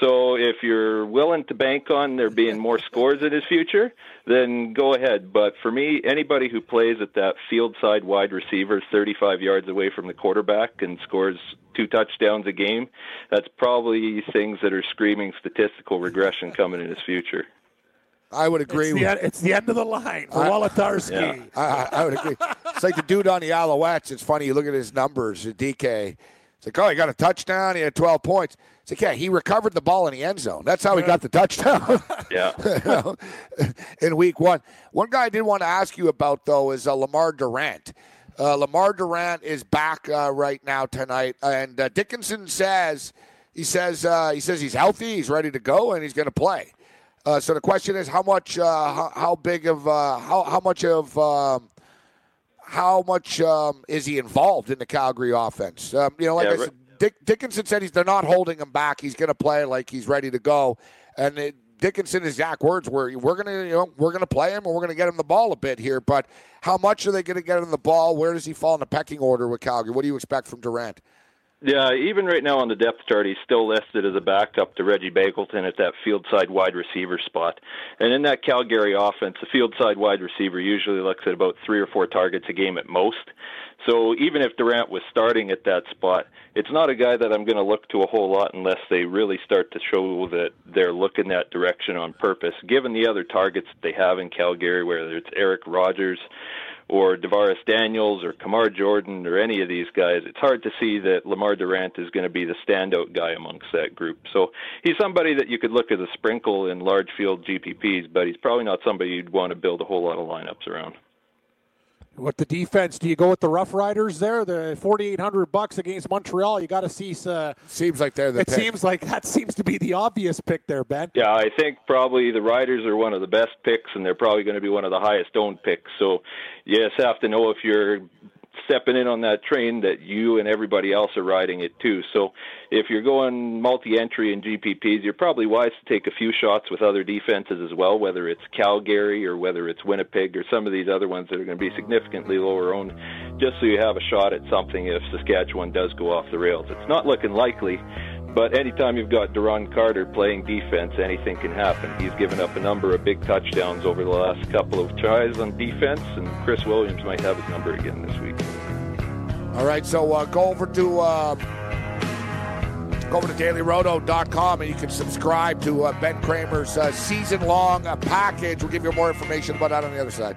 So if you're willing to bank on there being more scores in his future, then go ahead. But for me, anybody who plays at that field side wide receiver, 35 yards away from the quarterback, and scores two touchdowns a game, that's probably things that are screaming statistical regression coming in his future. I would agree. It's with the, end- it's the end of the line for I- Wolitarsky. I, I, I would agree. It's like the dude on the Alouettes. It's funny. You look at his numbers, his DK. It's like, oh, he got a touchdown. He had 12 points. It's like, yeah, he recovered the ball in the end zone. That's how he got the touchdown. [laughs] Yeah. [laughs] You know, in week one. One guy I did want to ask you about, though, is uh, Lamar Durant. Uh, Lamar Durant is back uh, right now tonight, and uh, Dickenson says he says uh, he says he's healthy, he's ready to go, and he's going to play. Uh, so the question is, how much, uh, how, how big of, uh, how how much of, um, how much um, is he involved in the Calgary offense? Um, you know, like Yeah, I said, Dick, Dickenson said he's they're not holding him back. He's going to play like he's ready to go, and it, Dickenson exact words were, "We're going to, you know, we're going to play him, and we're going to get him the ball a bit here." But how much are they going to get him the ball? Where does he fall in the pecking order with Calgary? What do you expect from Durant? Yeah, even right now on the depth chart, he's still listed as a backup to Reggie Begelton at that field side wide receiver spot. And in that Calgary offense, the field side wide receiver usually looks at about three or four targets a game at most. So even if Durant was starting at that spot, it's not a guy that I'm going to look to a whole lot unless they really start to show that they're looking that direction on purpose. Given the other targets that they have in Calgary, whether it's Eric Rogers, or DaVaris Daniels or Kamar Jordan or any of these guys, it's hard to see that Lamar Durant is going to be the standout guy amongst that group. So he's somebody that you could look as a sprinkle in large field GPPs, but he's probably not somebody you'd want to build a whole lot of lineups around. What the defense? Do you go with the Rough Riders there? The forty eight hundred bucks against Montreal. You got to see. Uh, seems like they're the. It pick. seems like [laughs] that seems to be the obvious pick there, Ben. Yeah, I think probably the Riders are one of the best picks, and they're probably going to be one of the highest owned picks. So you just have to know if you're stepping in on that train that you and everybody else are riding it too. So if you're going multi-entry in GPPs, you're probably wise to take a few shots with other defenses as well, whether it's Calgary or whether it's Winnipeg or some of these other ones that are going to be significantly lower owned, just so you have a shot at something if Saskatchewan does go off the rails. It's not looking likely. But anytime you've got Duron Carter playing defense, anything can happen. He's given up a number of big touchdowns over the last couple of tries on defense, and Chris Williams might have his number again this week. All right, so uh, go over to uh, go over to dailyroto.com and you can subscribe to uh, Ben Kramer's uh, season-long uh, package. We'll give you more information about that on the other side.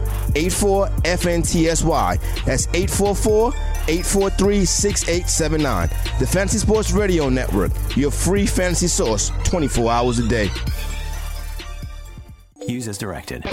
84 FNTSY. That's 844 843 6879. The Fantasy Sports Radio Network, your free fantasy source 24 hours a day. Use as directed.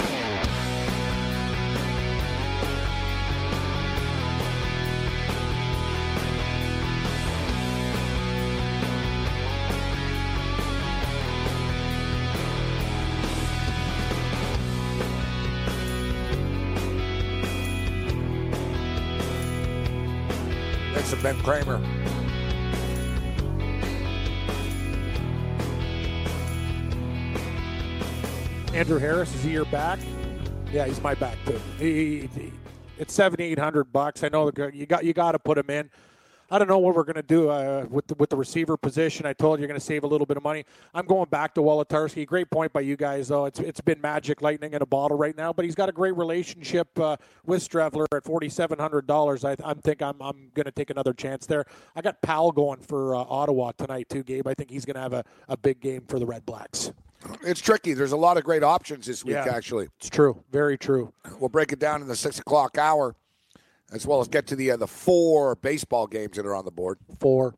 Kramer. Andrew Harris is he your back? Yeah, he's my back too. He, he, it's seventy eight hundred bucks. I know the, you got you got to put him in. I don't know what we're going to do uh, with the, with the receiver position. I told you you're going to save a little bit of money. I'm going back to Wolitarsky. Great point by you guys, though. It's it's been magic lightning in a bottle right now, but he's got a great relationship uh, with Streveler at forty seven hundred dollars. I I'm think I'm I'm going to take another chance there. I got Powell going for uh, Ottawa tonight too, Gabe. I think he's going to have a, a big game for the Redblacks. It's tricky. There's a lot of great options this week, Yeah. actually. It's true. Very true. We'll break it down in the six o'clock hour, as well as get to the uh, the four baseball games that are on the board. Four.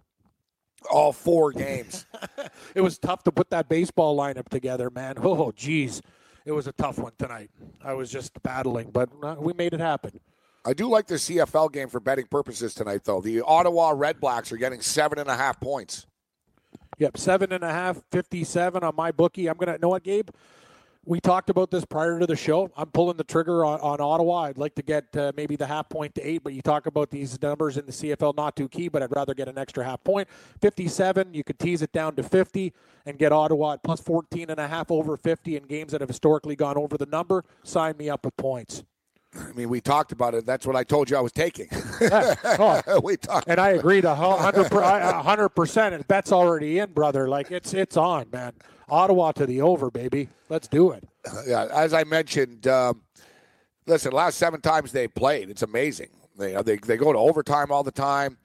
All four games. [laughs] it was tough to put that baseball lineup together, man. [laughs] Oh, geez. It was a tough one tonight. I was just battling, but uh, we made it happen. I do like the CFL game for betting purposes tonight, though. The Ottawa Redblacks are getting seven and a half points. Yep, seven and a half, 57 on my bookie. I'm going to, know what, Gabe? We talked about this prior to the show. I'm pulling the trigger on, on Ottawa. I'd like to get uh, maybe the half point to eight, but you talk about these numbers in the CFL, not too key, but I'd rather get an extra half point. 57, you could tease it down to 50 and get Ottawa at plus 14 and a half over 50 in games that have historically gone over the number. Sign me up with points. I mean, we talked about it. That's what I told you I was taking. Oh, [laughs] we talked, and I agreed a hundred per- hundred percent. Bet's already in, brother. Like it's it's on, man. Ottawa to the over, baby. Let's do it. yeah, as I mentioned, um, listen, last seven times they played, it's amazing. They, they they go to overtime all the time.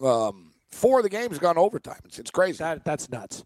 Um, four of the games gone overtime. It's, it's crazy. That that's nuts.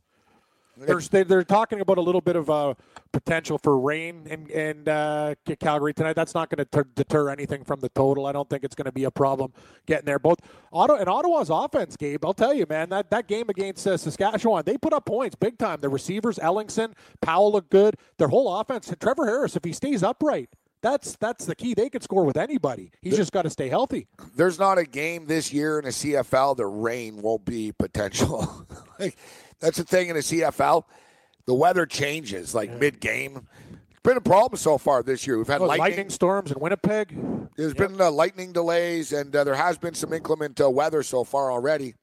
There's, they, they're talking about a little bit of uh, potential for rain in, in uh, Calgary tonight. That's not going to deter anything from the total. I don't think it's going to be a problem getting there. Both Ottawa and Ottawa's offense, Gabe. I'll tell you, man, that, that game against uh, Saskatchewan, they put up points big time. The receivers, Ellingson, Powell look good. Their whole offense. Trevor Harris, if he stays upright, that's that's the key. They could score with anybody. He's just got to stay healthy. There's not a game this year in the CFL that rain won't be potential. [laughs] like, that's the thing in the CFL. The weather changes like mid game. It's been a problem so far this year. We've had Oh, lightning. lightning storms in Winnipeg. There's been uh, lightning delays, and uh, there has been some inclement uh, weather so far already.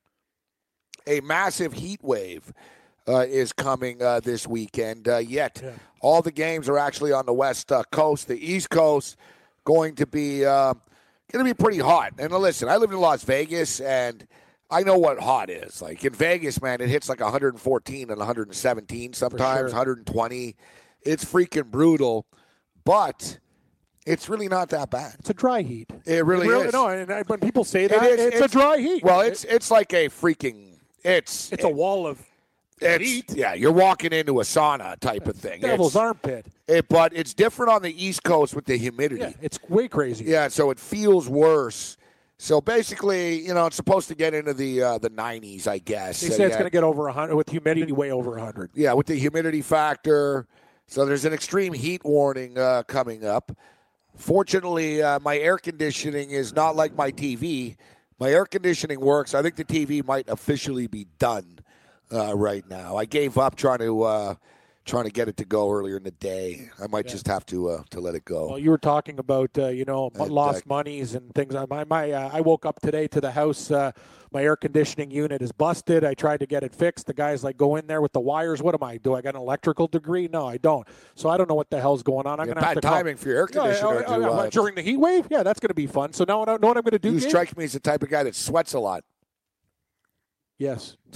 A massive heat wave uh, is coming uh, this weekend. Uh, yet, all the games are actually on the west uh, coast. The east coast going to be uh, going to be pretty hot. And uh, listen, I live in Las Vegas, and I know what hot is. Like in Vegas, man, it hits like 114 and 117 sometimes, sure. 120. It's freaking brutal, but it's really not that bad. It's a dry heat. It really, is. No, and I- when people say that, that, is- it's, a dry heat. Well, it's it's like a freaking it's it's a wall of it's, heat. Yeah, you're walking into a sauna type of thing. devil's It's- armpit. it- but it's different on the East Coast with the humidity. Yeah, it's way crazy. Yeah, so it feels worse. So basically, you know, it's supposed to get into the uh, the 90s, I guess. They say it's yeah. going to get over 100 with humidity way over 100. Yeah, with the humidity factor. So there's an extreme heat warning uh, coming up. Fortunately, uh, my air conditioning is not like my TV. My air conditioning works. I think the TV might officially be done uh, right now. I gave up trying to uh, trying to get it to go earlier in the day. I might just have to uh, to let it go. Well, you were talking about uh, you know And, lost uh, monies and things. My my uh, I woke up today to the house. Uh, my air conditioning unit is busted. I tried to get it fixed. The guy's like, "Go in there with the wires." What am I? Do I got an electrical degree? No, I don't. So I don't know what the hell's going on. I'm Yeah, gonna have bad to call- timing for your air Yeah, yeah, conditioner yeah, to, uh, during the heat wave. Yeah, that's going to be fun. So now I know what I'm going to do. You strike me as the type of guy that sweats a lot. Yes, [laughs]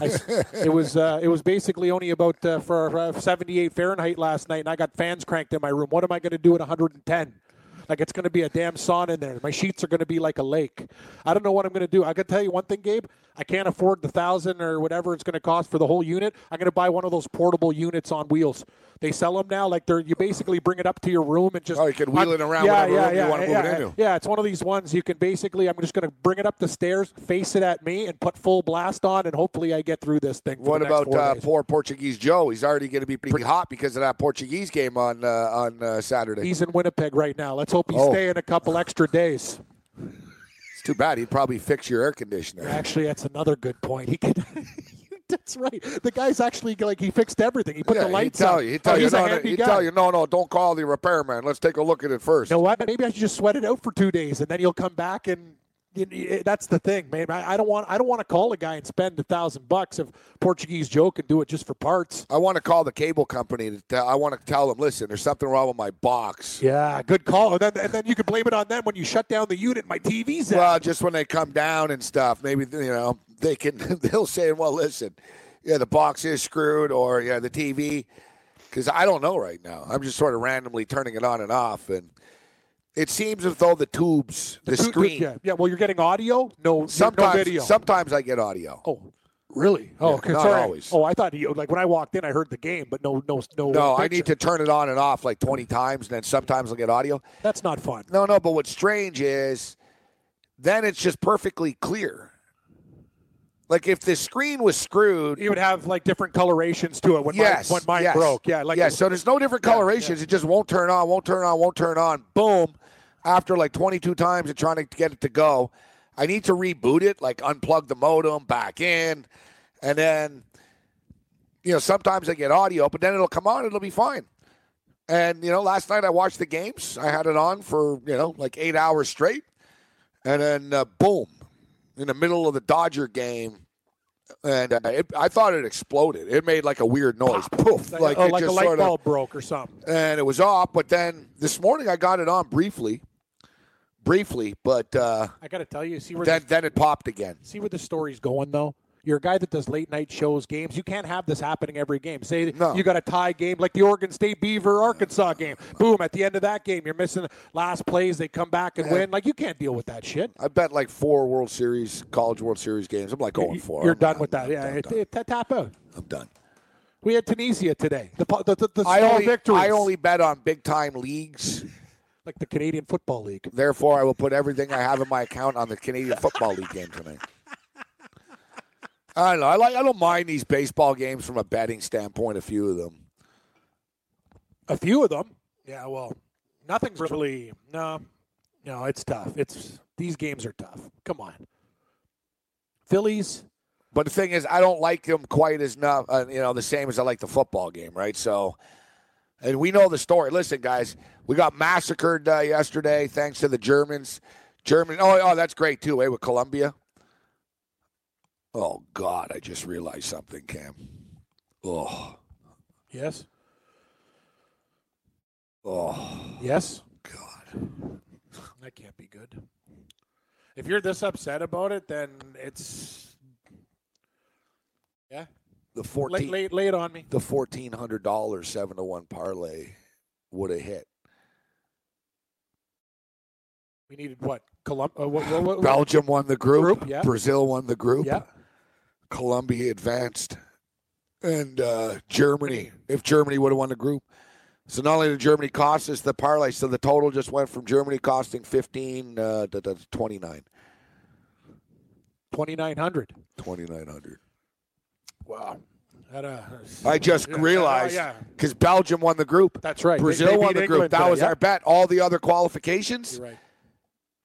I, it was. Uh, it was basically only about uh, for uh, 78 Fahrenheit last night, and I got fans cranked in my room. What am I going to do at 110? Like it's going to be a damn sauna in there. My sheets are going to be like a lake. I don't know what I'm going to do. I can tell you one thing, Gabe. I can't afford the thousand or whatever it's going to cost for the whole unit. I'm going to buy one of those portable units on wheels. They sell them now. Like they're you basically bring it up to your room and just Oh, you can wheel it around yeah, whatever yeah, room you yeah, wanna move yeah, it into. Yeah, it's one of these ones you can basically. I'm just going to bring it up the stairs, face it at me, and put full blast on, and hopefully I get through this thing. What about uh, poor Portuguese Joe? He's already going to be pretty hot because of that Portuguese game on uh, on uh, Saturday. He's in Winnipeg right now. Let's hope he's Oh. staying a couple extra days. Too bad. He'd probably fix your air conditioner. Actually, that's another good point. He could. [laughs] that's right. The guy's actually like he fixed everything. He put yeah, the lights he'd tell on. you. He'd tell Oh, you, no, no, he'd guy. tell you, no, no, don't call the repairman. Let's take a look at it first. You know what? Maybe I should just sweat it out for two days, and then he'll come back and. That's the thing, man. I I don't want. I don't want to call a guy and spend a thousand bucks if Portuguese Joe can do it just for parts. I want to call the cable company. Tell, I want to tell them, listen, there's something wrong with my box. Yeah, good call. And then, and then you can blame it on them when you shut down the unit. My TV's out. Well, just when they come down and stuff, maybe you know they can. [laughs] They'll say, well, listen, yeah, the box is screwed, or yeah, the TV. Because I don't know right now. I'm just sort of randomly turning it on and off, and it seems as though the tubes, the, tu- screen. Yeah, yeah. Well, you're getting audio. No, sometimes, no video. sometimes I get audio. Oh, really? Oh, Yeah, not sorry. always. Oh, I thought you like when I walked in, I heard the game, but no, no, no. No, I need to turn it on and off like 20 times, and then sometimes I'll get audio. That's not fun. No, no, but what's strange is then it's just perfectly clear. Like if the screen was screwed, You would have like different colorations to it when yes, mine, when mine yes, broke. Yeah, like yeah. So there's no different colorations. It just won't turn on, won't turn on, won't turn on. Boom. After like 22 times of trying to get it to go, I need to reboot it, like unplug the modem, back in, and then, you know, sometimes I get audio, but then it'll come on, it'll be fine. And you know, last night I watched the games. I had it on for you know like eight hours straight, and then uh, boom, in the middle of the Dodger game, and uh, it, I thought it exploded. It made like a weird noise, poof, Like, like, oh, it like a just light sort of- bulb broke or something. and it was off. But then this morning I got it on briefly, briefly, but uh, I got to tell you, see where then the, then it popped again. see where the story's going though. You're a guy that does late night shows, games. You can't have this happening every game. Say you got a tie game like the Oregon State Beaver Arkansas game. Boom! At the end of that game, you're missing last plays. They come back and win. Like you can't deal with that shit. I bet like four World Series, college World Series games. I'm like going for. You're I'm done with that. Yeah, it, it, tap out. I'm done. We had Tunisia today. The the, the, the I only victories. I only bet on big time leagues. Like the Canadian Football League. Therefore, I will put everything I have in my account on the Canadian Football League game tonight. I don't know. I like. I don't mind these baseball games from a betting standpoint. A few of them. A few of them. Yeah, well, nothing's really no, no. It's tough. It's these games are tough. Come on, Phillies. But the thing is, I don't like them quite as enough. Uh, you know, the same as I like the football game, right? So, and we know the story. Listen, guys, we got massacred uh, yesterday thanks to the Germans. German. Oh, oh, that's great too. Eh, with Colombia. Oh God, I just realized something, Cam. Oh, Yes. oh. Yes. God. That can't be good. If you're this upset about it, then it's yeah. The Lay, fourteen. lay, lay it on me. The fourteen hundred dollars seven to one parlay would have hit. We needed what? Colum- uh, what, what, what, Belgium won the group. Group, yeah. Brazil won the group. Yeah. Colombia advanced, and uh, Germany. If Germany would have won the group, so not only did Germany cost us the parlay, so the total just went from Germany costing fifteen uh, to, to twenty nine. Twenty nine hundred. Twenty nine hundred. Wow. That, uh, I just yeah, realized Yeah, because Belgium won the group. That's right. Brazil they won beat the group. England That today, was yeah. our bet. All the other qualifications. You're right.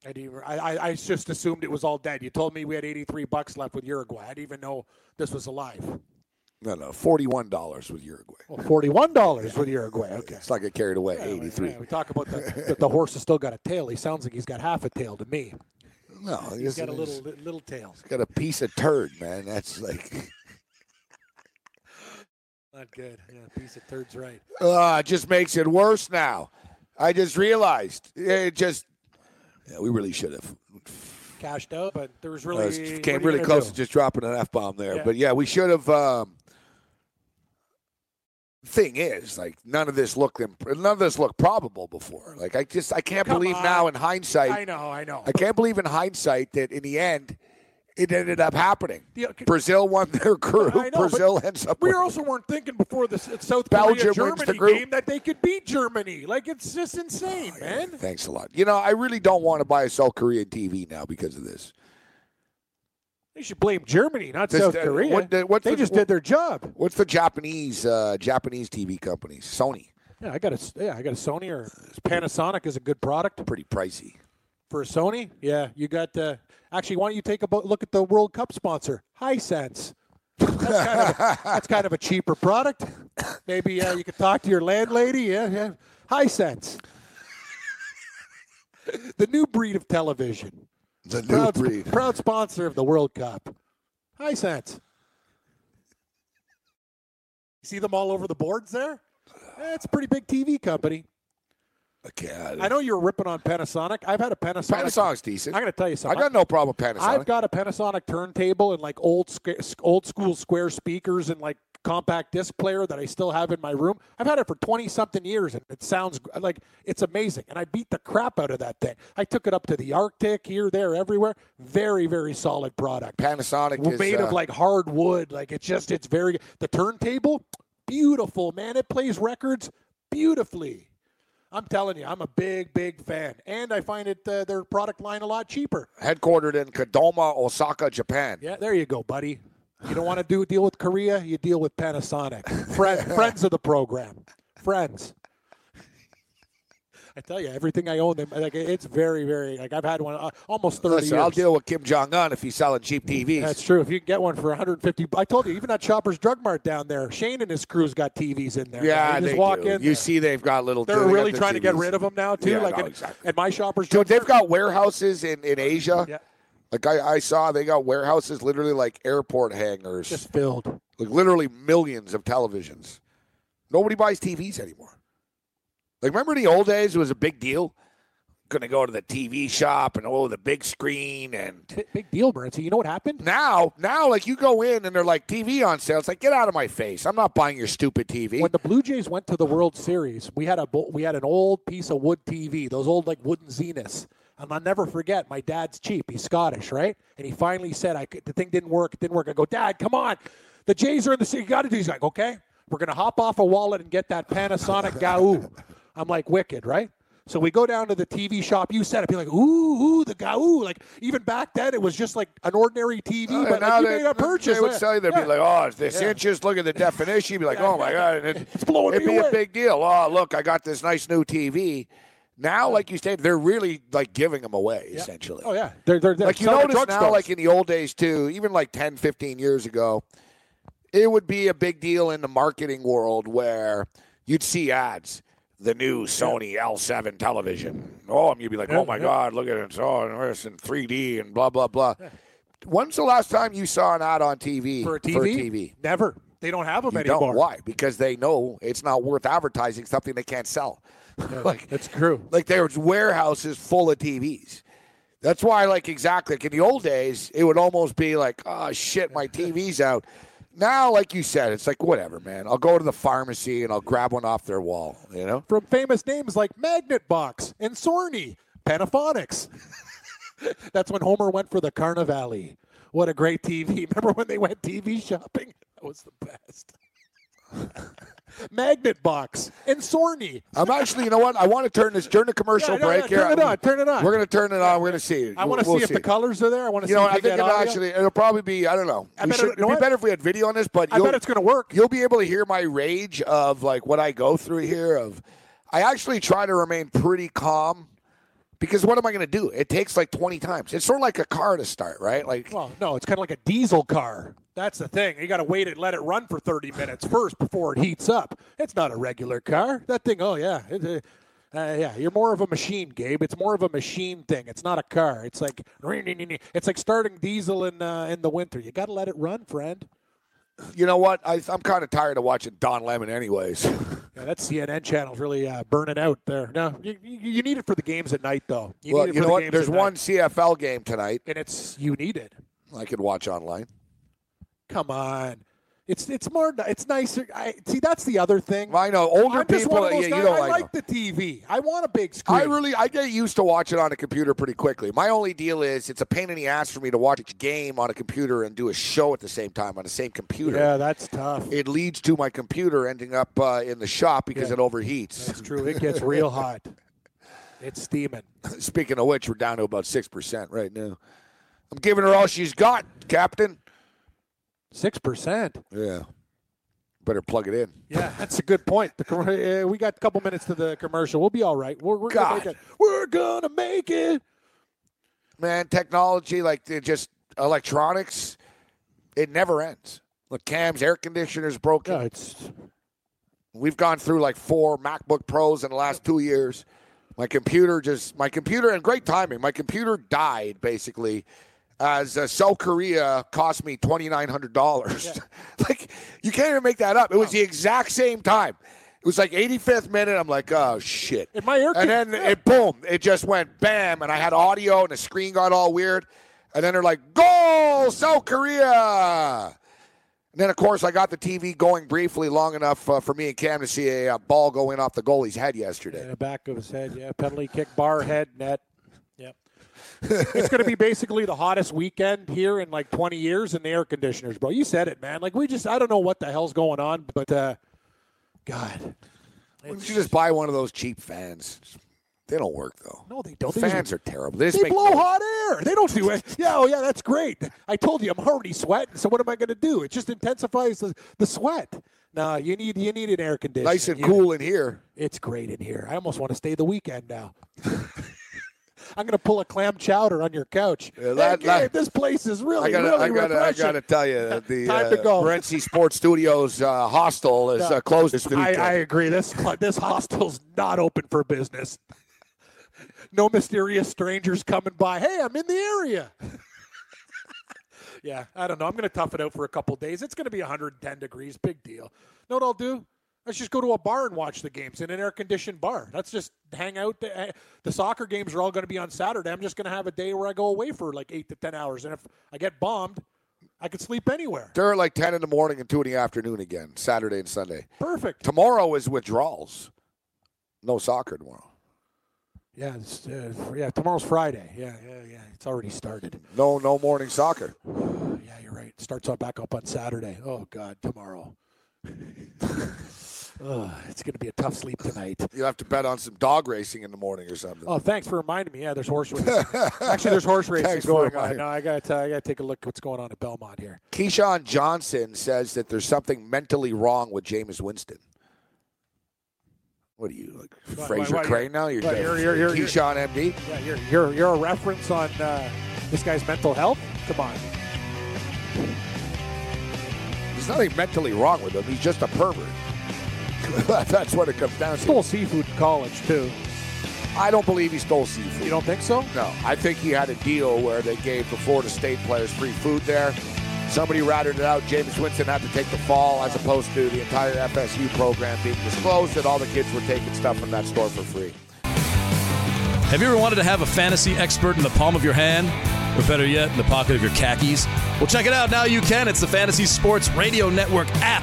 I, didn't, I, I, just assumed it was all dead. You told me we had 83 bucks left with Uruguay. I didn't even know this was alive. No, no, forty one dollars with Uruguay. Well, $41 with Uruguay. Okay. It's like get carried away. Eighty three. Yeah, we talk about the, that the horse has still got a tail. He sounds like he's got half a tail to me. No, He's this got a little little tail. He's got a piece of turd, man. That's like. [laughs] Not good. Yeah, piece of turd's right. Uh, it just makes it worse now. I just realized it just. Yeah, we really should have. Cashed out, but there was Uh, really it came what are you really close do? to just dropping an f bomb there, Yeah. but yeah, we should have. Um, thing is, like none of this looked imp- none of this looked probable before. Like I just I can't Come believe on. now in hindsight. I know, I know. I can't believe in hindsight that in the end it ended up happening. Yeah, Brazil won their group. Know, Brazil ends up. We winning. also weren't thinking before the South Belgium Korea Germany game that they could beat Germany. Like it's just insane, man. Thanks a lot. You know, I really don't want to buy a South Korean TV now because of this. They should blame Germany, not This- South uh, Korea. what what's they the- just did their job. What's the Japanese uh, Japanese TV company? Sony. Yeah, I got a yeah, I got a Sony or Panasonic is a good product Pretty pricey. For Sony. Yeah, you got. Uh, actually, why don't you take a look at the World Cup sponsor, Hisense? That's kind of a, that's kind of a cheaper product. Maybe uh, you could talk to your landlady. Yeah, yeah. Hisense, the new breed of television. The new proud, breed. proud sponsor of the World Cup. Hisense. You see them all over the boards there? That's a pretty big TV company. Okay, I know you're ripping on Panasonic. I've had a Panasonic. Panasonic's decent. I'm going to tell you something. I got no problem with Panasonic. I've got a Panasonic turntable and like old old school square speakers and like compact disc player that I still have in my room. I've had it for 20 something years and it sounds like it's amazing. And I beat the crap out of that thing. I took it up to the Arctic here, there, everywhere. Very, very solid product. Panasonic is made uh, of like hard wood. Like it's just, it's very, the turntable, beautiful, man. It plays records beautifully. I'm telling you, I'm a big, big fan, and I find it uh, their product line a lot cheaper. headquartered in Kadoma, Osaka, Japan. Yeah, there you go, buddy. You don't want to do deal with Korea, you deal with Panasonic. Friend, [laughs] friends of the program, friends. I tell you, everything I own, them like it's very, very like I've had one uh, almost thirty Listen, years. I'll deal with Kim Jong Un if he's selling cheap TVs. That's true. If you can get one for 150, I told you, even at Shoppers Drug Mart down there, Shane and his crew's got TVs in there. yeah, just they walk do. in. You there. see, they've got little. They're they really trying to get rid of them now too. Yeah, like no, at, exactly. at my Shoppers Dude, Drug they've Mart- got warehouses in, in Asia Yeah. Like I, I saw, they got warehouses literally like airport hangars, Just filled. like literally millions of televisions. Nobody buys TVs anymore. Like remember the old days, it was a big deal. Going to go to the TV shop and oh, the big screen and Big, big deal, Morency. You know what happened? now, now, like you go in and they're like TV on sale. It's like get out of my face. I'm not buying your stupid TV. When the Blue Jays went to the World Series, we had a we had an old piece of wood TV, those old like wooden Zeniths. And I'll never forget. My dad's cheap. He's Scottish, right? And he finally said, "I could, the thing didn't work. It didn't work." I go, Dad, come on. The Jays are in the city. You got to do. He's like, okay, we're gonna hop off a wallet and get that Panasonic Gao. [laughs] I'm like, wicked, right? So we go down to the TV shop. You said it. Be like, ooh, ooh, the Gao. Like even back then, it was just like an ordinary TV, Oh, uh, but now like, you they, made a purchase. They would Yeah. tell you they'd Yeah. be like, "Oh, it's this Yeah. inches. Look at the definition." You'd be like, "Oh my god!" And it, It's blowing it'd be away. a big deal. Oh, look, I got this nice new TV. Now, like you said, they're really like giving them away essentially. Oh yeah, they're they're, they're like you notice now, drugstores. like in the old days too, even like 10, 15 years ago, it would be a big deal in the marketing world where you'd see ads. The new Sony L7 television. Oh, and you'd be like, Yeah, "Oh my yeah. God, look at it! It's all oh, it's in 3D and blah blah blah." When's the last time you saw an ad on TV for a TV? For a TV? Never. They don't have them You anymore. don't. Why? Because they know it's not worth advertising something they can't sell. [laughs] like That's true. like there's warehouses full of TVs. That's why, like exactly, like in the old days, it would almost be like, oh shit, my [laughs] TV's out. Now, like you said, it's like whatever, man. I'll go to the pharmacy and I'll grab one off their wall. You know, From famous names like Magnet Box and Sorny, Panaphonics. [laughs] That's when Homer went for the Carnivale. What a great TV. [laughs] Remember when they went TV shopping? That was the best. [laughs] Magnet Box and Sorny. I'm actually, you know what? I want to turn this during the commercial Yeah, break yeah, here. turn it on, turn it on. We're going to turn it on. We're going to see. I want to We'll see if the colors are there. I want to You see know, if I think it audio. actually it'll probably be. I don't know. I We should, it- you know it'd be better if we had video on this, but I bet it's going to work. You'll be able to hear my rage of like what I go through here. Of I actually try to remain pretty calm because what am I going to do? It takes like 20 times. It's sort of like a car to start, right? Like Well, no, it's kind of like a diesel car. That's the thing. You got to wait and let it run for 30 minutes first before it heats up. It's not a regular car. That thing, oh, yeah. It, uh, uh, yeah, you're more of a machine, Gabe. It's more of a machine thing. It's not a car. It's like it's like starting diesel in uh, in the winter. You got to let it run, friend. you know what? I, I'm kind of tired of watching Don Lemon, anyways. [laughs] Yeah, that CNN channel's really uh, burning out there. No, you, you, you need it for the games at night, though. You well, need it you for know the what? There's one night. CFL game tonight. and it's you need it. I could watch online. Come on. It's it's more it's nicer. I see that's the other thing. I know older people. one of those yeah, you don't I like. like the TV. I want a big screen. I really I get used to watching on a computer pretty quickly. My only deal is it's a pain in the ass for me to watch a game on a computer and do a show at the same time on the same computer. Yeah, that's tough. It leads to my computer ending up uh, in the shop because Yeah. it overheats. That's true. It gets real [laughs] hot. It's steaming. Speaking of which, we're down to about six percent right now. I'm giving her all she's got, Captain. Six percent. Yeah. Better plug it in. Yeah, that's a good point. The, uh, we got a couple minutes to the commercial. We'll be all right. We're, we're gonna make it. We're gonna make it. Man, technology like just electronics, it never ends. Look, Cam's air conditioner's broken. Yeah, it's We've gone through like four MacBook Pros in the last two years. My computer just, my computer, and great timing. My computer died basically as uh, South Korea cost me twenty nine hundred dollars. [laughs] like you can't even make that up. It was the exact same time. It was like 85th minute. I'm like, oh shit. And my air and then it boom, it just went bam, and I had audio, and the screen got all weird. And then they're like, goal, South Korea. And then, of course, I got the TV going briefly long enough uh, for me and Cam to see a, uh ball go in off the goalie's head yesterday. in the back of his head. Yeah, penalty kick, bar head, net. It's going to be basically the hottest weekend here in like 20 years in the air conditioners, bro. You said it, man. Like we just, I don't know what the hell's going on, but uh, God, Why don't you just buy one of those cheap fans? They don't work though. No, they don't. They Fans just- are terrible. They, they blow noise. hot air. They don't do it. Yeah, oh yeah, that's great. I told you I'm already sweating. So what am I going to do? It just intensifies the, the sweat. No, you need you need an air conditioner. Nice and You- cool in here. It's great in here. I almost want to stay the weekend now. [laughs] I'm going to pull a clam chowder on your couch. Yeah, that- hey, that- Gabe, this place is really, I gotta, really I gotta, I gotta tell you, [laughs] the Time uh, to go. Morency Sports Studios uh, hostel is uh, closed this I. I agree. This this hostel's not open for business. [laughs] No mysterious strangers coming by. Hey, I'm in the area. [laughs] yeah, I don't know. I'm going to tough it out for a couple days. It's going to be 110 degrees. Big deal. Know what I'll do? Let's just go to a bar and watch the games in an air conditioned bar. Let's just hang out. The, the soccer games are all going to be on Saturday. I'm just going to have a day where I go away for like eight to 10 hours. And if I get bombed, I could sleep anywhere. They're like 10 in the morning and 2 in the afternoon again, Saturday and Sunday. Perfect. Tomorrow is withdrawals. No soccer tomorrow. Yeah, it's, uh, yeah. Tomorrow's Friday. Yeah, yeah, yeah. It's already started. No, no morning soccer. [sighs] yeah, you're right. It starts up back up on Saturday. Oh God, tomorrow. [laughs] Ugh, it's going to be a tough sleep tonight. You'll have to bet on some dog racing in the morning or something. Oh, thanks for reminding me. Yeah, there's horse racing. Actually, there's horse [laughs] racing Thanks going on. No, I got to I got to take a look at what's going on at Belmont here. Keyshawn Johnson says that there's something mentally wrong with Jameis Winston. What are you, like Why- Frasier Crane now? You're, you're- you're- you're- Keyshawn MD? Yeah, you're you're you're a reference on uh, this guy's mental health. Come on. There's nothing mentally wrong with him. He's just a pervert. [laughs] That's what it comes down to. Stole seafood in college too. I don't believe he stole seafood. You don't think so? No, I think he had a deal where they gave the Florida State players free food there. Somebody ratted it out. Jameis Winston had to take the fall as opposed to the entire FSU program being disclosed that all the kids were taking stuff from that store for free. Have you ever wanted to have a fantasy expert in the palm of your hand? Or better yet, in the pocket of your khakis? Well, check it out. Now you can. It's the Fantasy Sports Radio Network app.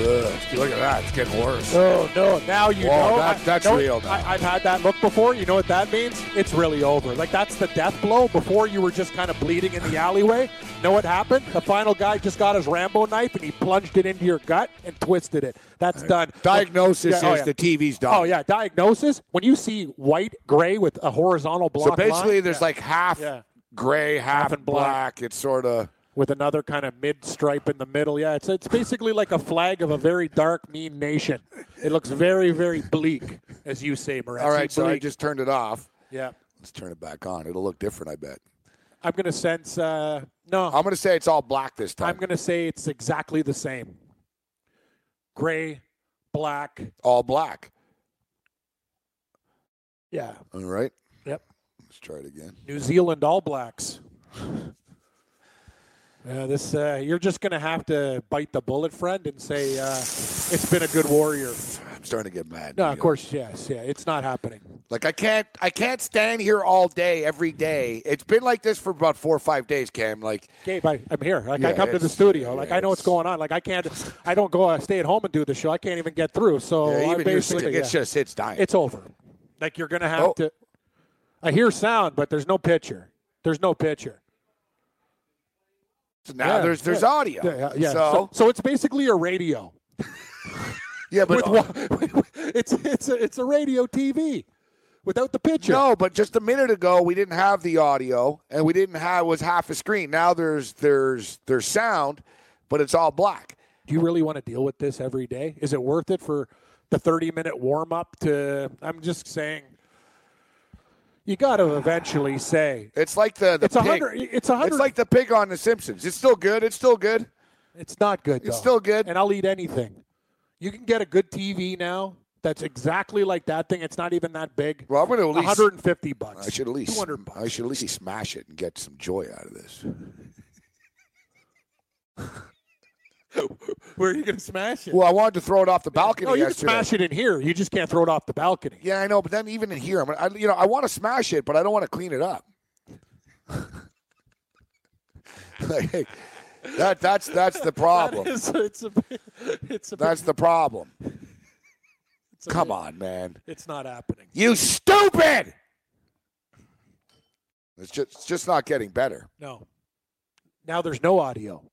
Ugh, look at that. It's getting worse. Oh no! Now you Whoa, know. that- that's know- real now. I, I've had that look before. You know what that means? It's really over. Like that's the death blow. Before you were just kind of bleeding in the alleyway. Know what happened? The final guy just got his Rambo knife and he plunged it into your gut and twisted it. That's done. Diagnosis Yeah, oh, is yeah. the TV's done. Oh yeah, diagnosis. When you see white, gray with a horizontal block. So basically, line, there's yeah. like half gray, half, and black. black. It's sort of. With another kind of mid stripe in the middle. Yeah, it's it's basically like a flag of a very dark, mean nation. It looks very, very bleak, as you say, Morency. All right, so I just turned it off. yeah. Let's turn it back on. It'll look different, I bet. I'm gonna sense. Uh, no, I'm going to say it's all black this time. I'm gonna say it's exactly the same. Gray, black. all black. Yeah. All right. Yep. Let's try it again. New Zealand All Blacks. Yeah, this uh, you're just gonna have to bite the bullet, friend, and say uh, it's been a good warrior. I'm starting to get mad. No, of course, yes, yeah, it's not happening. Like I can't, I can't stand here all day, every day. It's been like this for about four or five days, Cam. Like, Gabe, I, I'm here. Like I come to the studio. Like yeah, I know what's going on. Like I can't. I don't go uh, stay at home and do the show. I can't even get through. So Yeah, even basically. It's yeah. just- it's dying. It's over. Like you're gonna have Oh. to. I hear sound, but there's no picture. There's no picture. So now Yeah, there's there's yeah. audio. Yeah, yeah, yeah. So, So, so it's basically a radio. [laughs] yeah, [laughs] but With [laughs] it's it's a, it's a radio TV without the picture. no, but just a minute ago we didn't have the audio and we didn't have it was half a screen. Now there's there's there's sound, but it's all black. Do you really want to deal with this every day? Is it worth it for the 30 minute warm up to I'm just saying you got to eventually say It's like the, the It's a pig. hundred- it's a hundred- It's like the pig on The Simpsons. It's still good. It's still good. it's not good Though. It's still good. and I'll eat anything. You can get a good TV now that's exactly like that thing. It's not even that big. Well, I'm going to at least 150 bucks. I should at least 200 bucks. I should at least smash it and get some joy out of this. [laughs] [laughs] Where are you going to smash it? Well, I wanted to throw it off the balcony no, you can smash it in here. You just can't throw it off the balcony. Yeah, I know, but then even in here, I'm, I, you know, I want to smash it, but I don't want to clean it up. [laughs] Like, that that's that's the [laughs] problem. That is, it's a, it's a, That's the problem. Come bit- on, man. It's not happening. You stupid. It's just it's just not getting better. No. Now there's no audio.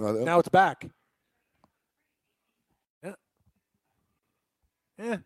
No, No, now it's back. Yeah. Yeah.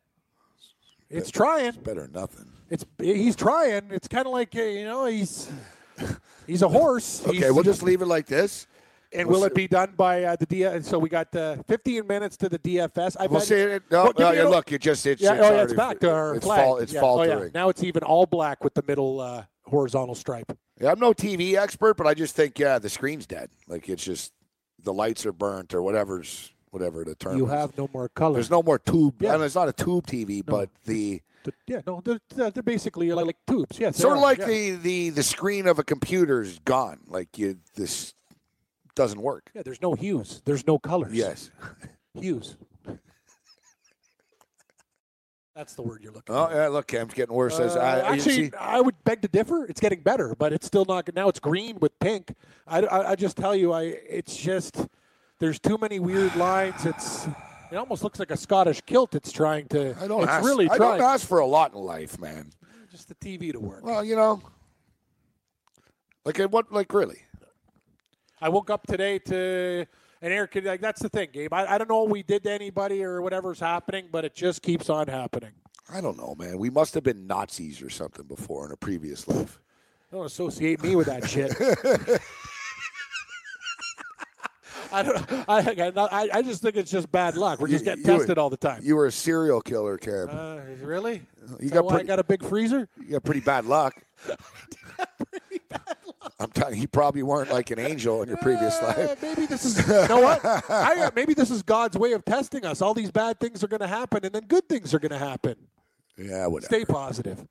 It's trying. Better than nothing. It's he's trying. It's kind of like uh, you know he's [laughs] he's a horse. Okay, He's- we'll just leave it like this. And We'll will it be done by uh, the D? And So we got uh, 15 minutes to the DFS. I've We'll see it. No, Well, no, me yeah, a- look, it just it's yeah, it's, oh, yeah, it's back to our it's flag. fall it's Yeah, oh, yeah. faltering. Now it's even all black with the middle uh, horizontal stripe. Yeah, I'm no TV expert, but I just think yeah, the screen's dead. Like it's just the lights are burnt or whatever's whatever the term. You is. have no more color. There's no more tube. Yeah. and it's not a tube TV, but the The- yeah, no, they're, they're basically like, like tubes. Yes, they sort of like yeah. the, the the screen of a computer's gone. Like you, this doesn't work. Yeah, there's no hues. There's no colors. Yes. [laughs] hues. That's the word you're looking. For. Oh yeah, look, Cam's getting worse. as Uh, I, actually, see- I would beg to differ. It's getting better, but it's still not. Now it's green with pink. I, I, I just tell you, I it's just there's too many weird lines. It's it almost looks like a Scottish kilt. It's trying to. I don't it's ask, really I trying. don't ask for a lot in life, man. Just the TV to work. Well, you know, like at what, like really. I woke up today to an air con- like that's the thing, Gabe. I, I don't know what we did to anybody or whatever's happening, but it just keeps on happening. I don't know, man. We must have been Nazis or something before in a previous life. Don't associate me with that shit. [laughs] I don't. I, I I just think it's just bad luck. We're just getting You were- tested all the time. You were a serial killer, Cam. Uh, really? you got why pretty, I got a big freezer. you got pretty bad luck. [laughs] I'm telling you, you probably weren't like an angel in your previous Uh, life. maybe this is. [laughs] You know what? I, maybe this is God's way of testing us. All these bad things are going to happen, and then good things are going to happen. Yeah, whatever. Stay positive.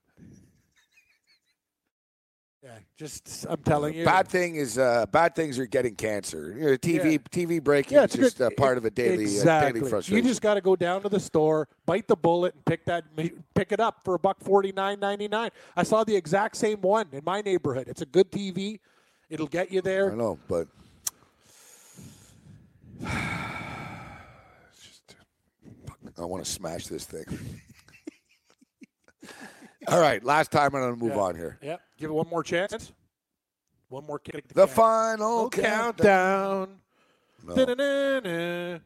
Yeah, just I'm telling you. Bad thing is, uh, bad things are getting cancer. You know, TV, Yeah. TV breaking Yeah, is just good- uh, part of a daily, exactly. uh, daily frustration. You just got to go down to the store, bite the bullet, and pick that, pick it up for a buck forty nine ninety nine. I saw the exact same one in my neighborhood. It's a good TV. It'll get you there. I know, but [sighs] I want to smash this thing. [laughs] All right, last time I'm going to move Yeah. on here. Yep. Give it one more chance. One more kick. The final Oh, countdown. No. Da-na-na-na.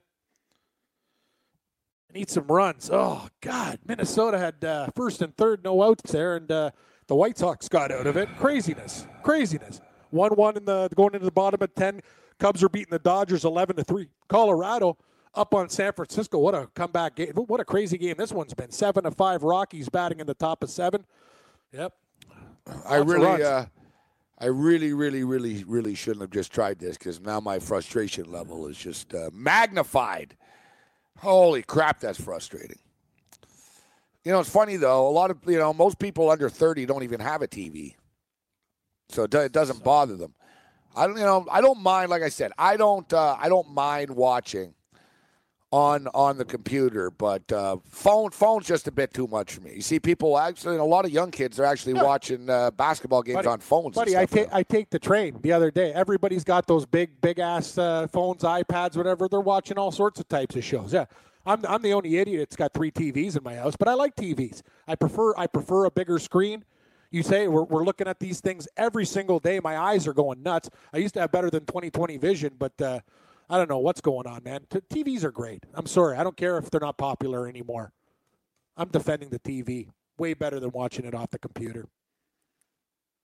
Need some runs. Oh God, Minnesota had uh, first and third, no outs there, and uh, the White Sox got out of it. Craziness, craziness. One-one in the going into the bottom of ten. Cubs are beating the Dodgers eleven to three. Colorado up on San Francisco. What a comeback game! What a crazy game this one's been. Seven to five. Rockies batting in the top of seven. Yep. I Lots of really, uh, I really, really, really, really shouldn't have just tried this because now my frustration level is just uh, magnified. Holy crap, that's frustrating. You know, it's funny though. A lot of you know, most people under thirty don't even have a TV, so it, do- it doesn't bother them. I don't, you know, I don't mind. Like I said, I don't, uh, I don't mind watching on on the computer, but uh, phone phone's just a bit too much for me. You see, people actually, a lot of young kids are actually watching uh, basketball games Buddy- on phones. Buddy, I take I take the train the other day. Everybody's got those big big ass uh, phones, iPads, whatever. They're watching all sorts of types of shows. Yeah, I'm I'm the only idiot that's got three TVs in my house, but I like TVs. I prefer I prefer a bigger screen. You say we're, we're looking at these things every single day. My eyes are going nuts. I used to have better than 20/20 vision, but uh, I don't know what's going on, man. T- TVs are great. I'm sorry, I don't care if they're not popular anymore. I'm defending the TV. Way better than watching it off the computer.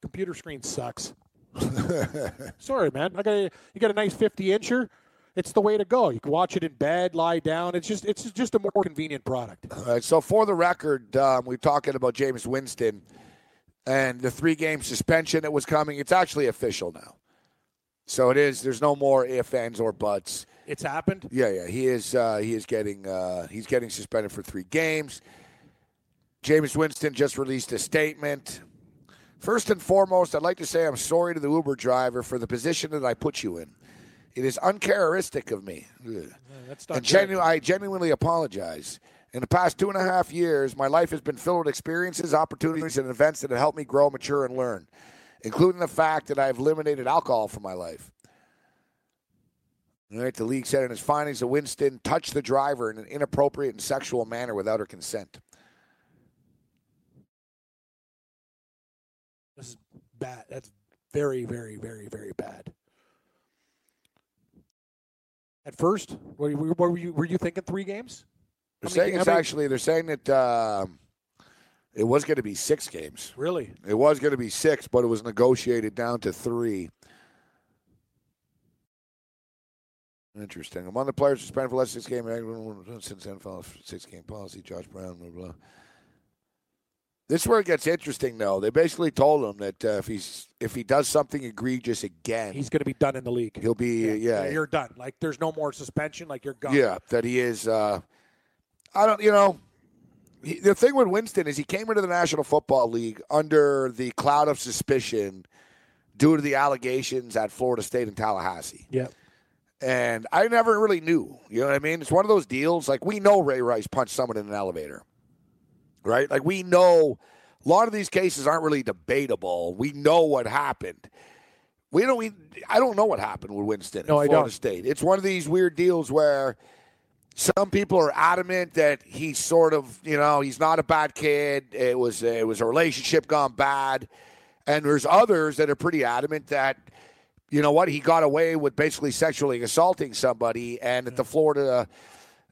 Computer screen sucks. [laughs] Sorry, man. I got a, you got a nice 50 incher. It's the way to go. You can watch it in bed, lie down. It's just it's just a more convenient product. All right, so for the record, um, we're talking about Jameis Winston and the three game suspension that was coming. It's actually official now. So it is. There's no more ifs, ands, or buts. It's happened. Yeah, yeah. He is. Uh, he is getting. Uh, he's getting suspended for three games. Jameis Winston just released a statement. First and foremost, I'd like to say I'm sorry to the Uber driver for the position that I put you in. It is uncharacteristic of me. Not and genu- I genuinely apologize. In the past two and a half years, my life has been filled with experiences, opportunities, and events that have helped me grow, mature, and learn, including the fact that I've eliminated alcohol from my life. All right, the league said in its findings that Winston touched the driver in an inappropriate and sexual manner without her consent. This is bad. That's very, very, very, very bad. At first, were- what were you were you thinking? Three games? They're How saying it's actually they're saying that um It was going to be six games. Really? It was going to be six, but it was negotiated down to three. Interesting. Among the players suspended for less than six game since NFL six game policy, Josh Brown, blah blah. This is where it gets interesting, though. They basically told him that uh, if he's if he does something egregious again, He's going to be done in the league. he'll be yeah, You're done. Like there's no more suspension. Like you're gone. yeah, that he is. Uh, I don't, you know, he, the thing with Winston is he came into the National Football League under the cloud of suspicion due to the allegations at Florida State and Tallahassee. Yeah. And I never really knew. You know what I mean? It's one of those deals. Like we know Ray Rice punched someone in an elevator, right? Like we know a lot of these cases aren't really debatable. We know what happened. We don't. We, I don't know what happened with Winston No, in I Florida don't. State. It's one of these weird deals where some people are adamant that he's sort of, you know, he's not a bad kid. It was it was a relationship gone bad, and there's others that are pretty adamant that, you know what, he got away with basically sexually assaulting somebody, and that the Florida,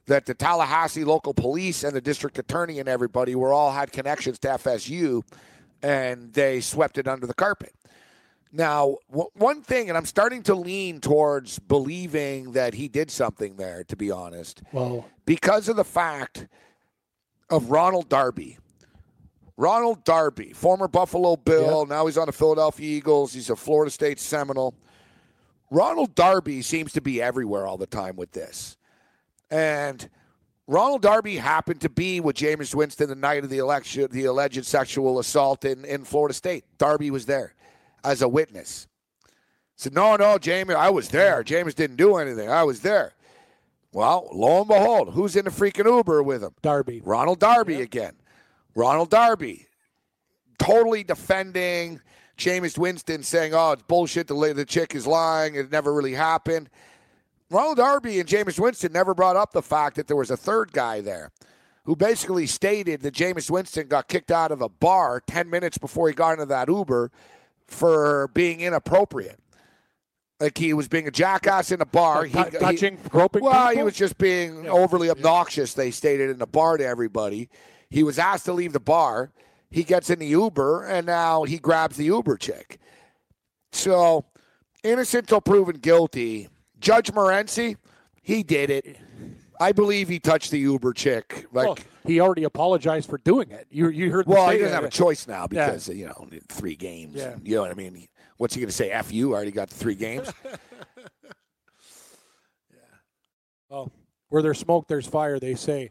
that the Tallahassee local police and the district attorney and everybody were all had connections to FSU, and they swept it under the carpet. Now, w- one thing, and I'm starting to lean towards believing that he did something there, to be honest, Well, because of the fact of Ronald Darby. Ronald Darby, former Buffalo Bill, now he's on the Philadelphia Eagles. He's a Florida State Seminole. Ronald Darby seems to be everywhere all the time with this. And Ronald Darby happened to be with Jameis Winston the night of the election, the alleged sexual assault in, in Florida State. Darby was there as a witness. Said, no, no, Jameis, I was there. Jameis didn't do anything. I was there. Well, lo and behold, who's in the freaking Uber with him? Darby. Ronald Darby again. Ronald Darby totally defending Jameis Winston, saying, oh, it's bullshit. The, the chick is lying. It never really happened. Ronald Darby and Jameis Winston never brought up the fact that there was a third guy there who basically stated that Jameis Winston got kicked out of a bar 10 minutes before he got into that Uber for being inappropriate. Like he was being a jackass in a bar. He, touching, groping Well, he was just being overly obnoxious. They stated in the bar to everybody. He was asked to leave the bar. He gets in the Uber, and now he grabs the Uber chick. So, innocent till proven guilty. Judge Morency, he did it. I believe he touched the Uber chick. Like, well, he already apologized for doing it. You you heard? well, he doesn't have a choice now Yeah. because you know three games. Yeah. You know what I mean? What's he going to say? F you? I already got three games. [laughs] Yeah. Well, where there's smoke, there's fire. They say.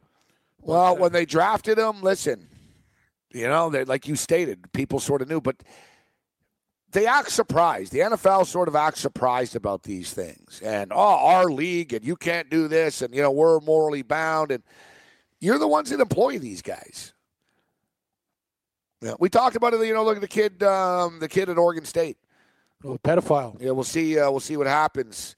Well, uh, when they drafted him, listen, you know, they, like you stated, people sort of knew, but they act surprised. The NFL sort of acts surprised about these things. And, oh, our league, and you can't do this, and, you know, we're morally bound. And you're the ones that employ these guys. Yeah, we talked about it. You know, look at the kid, um, the kid at Oregon State. Oh, pedophile. Yeah, we'll see. Uh, we'll see what happens.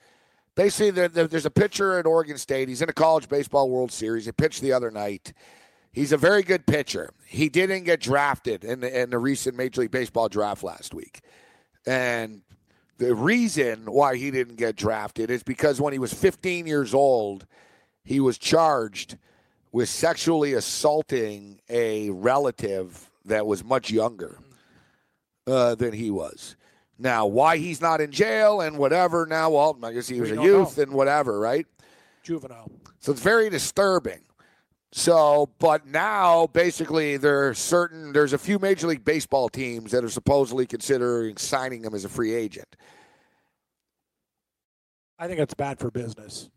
Basically, there, there- there's a pitcher at Oregon State. He's in a college baseball World Series. He pitched the other night. He's a very good pitcher. He didn't get drafted in the, in the recent Major League Baseball draft last week, and the reason why he didn't get drafted is because when he was 15 years old, he was charged with sexually assaulting a relative that was much younger uh, than he was. Now, why he's not in jail and whatever now, well, I guess he was We a youth know. and whatever, right? Juvenile. So it's very disturbing. So, but now basically there's certain there's a few Major League Baseball teams that are supposedly considering signing him as a free agent. I think it's bad for business.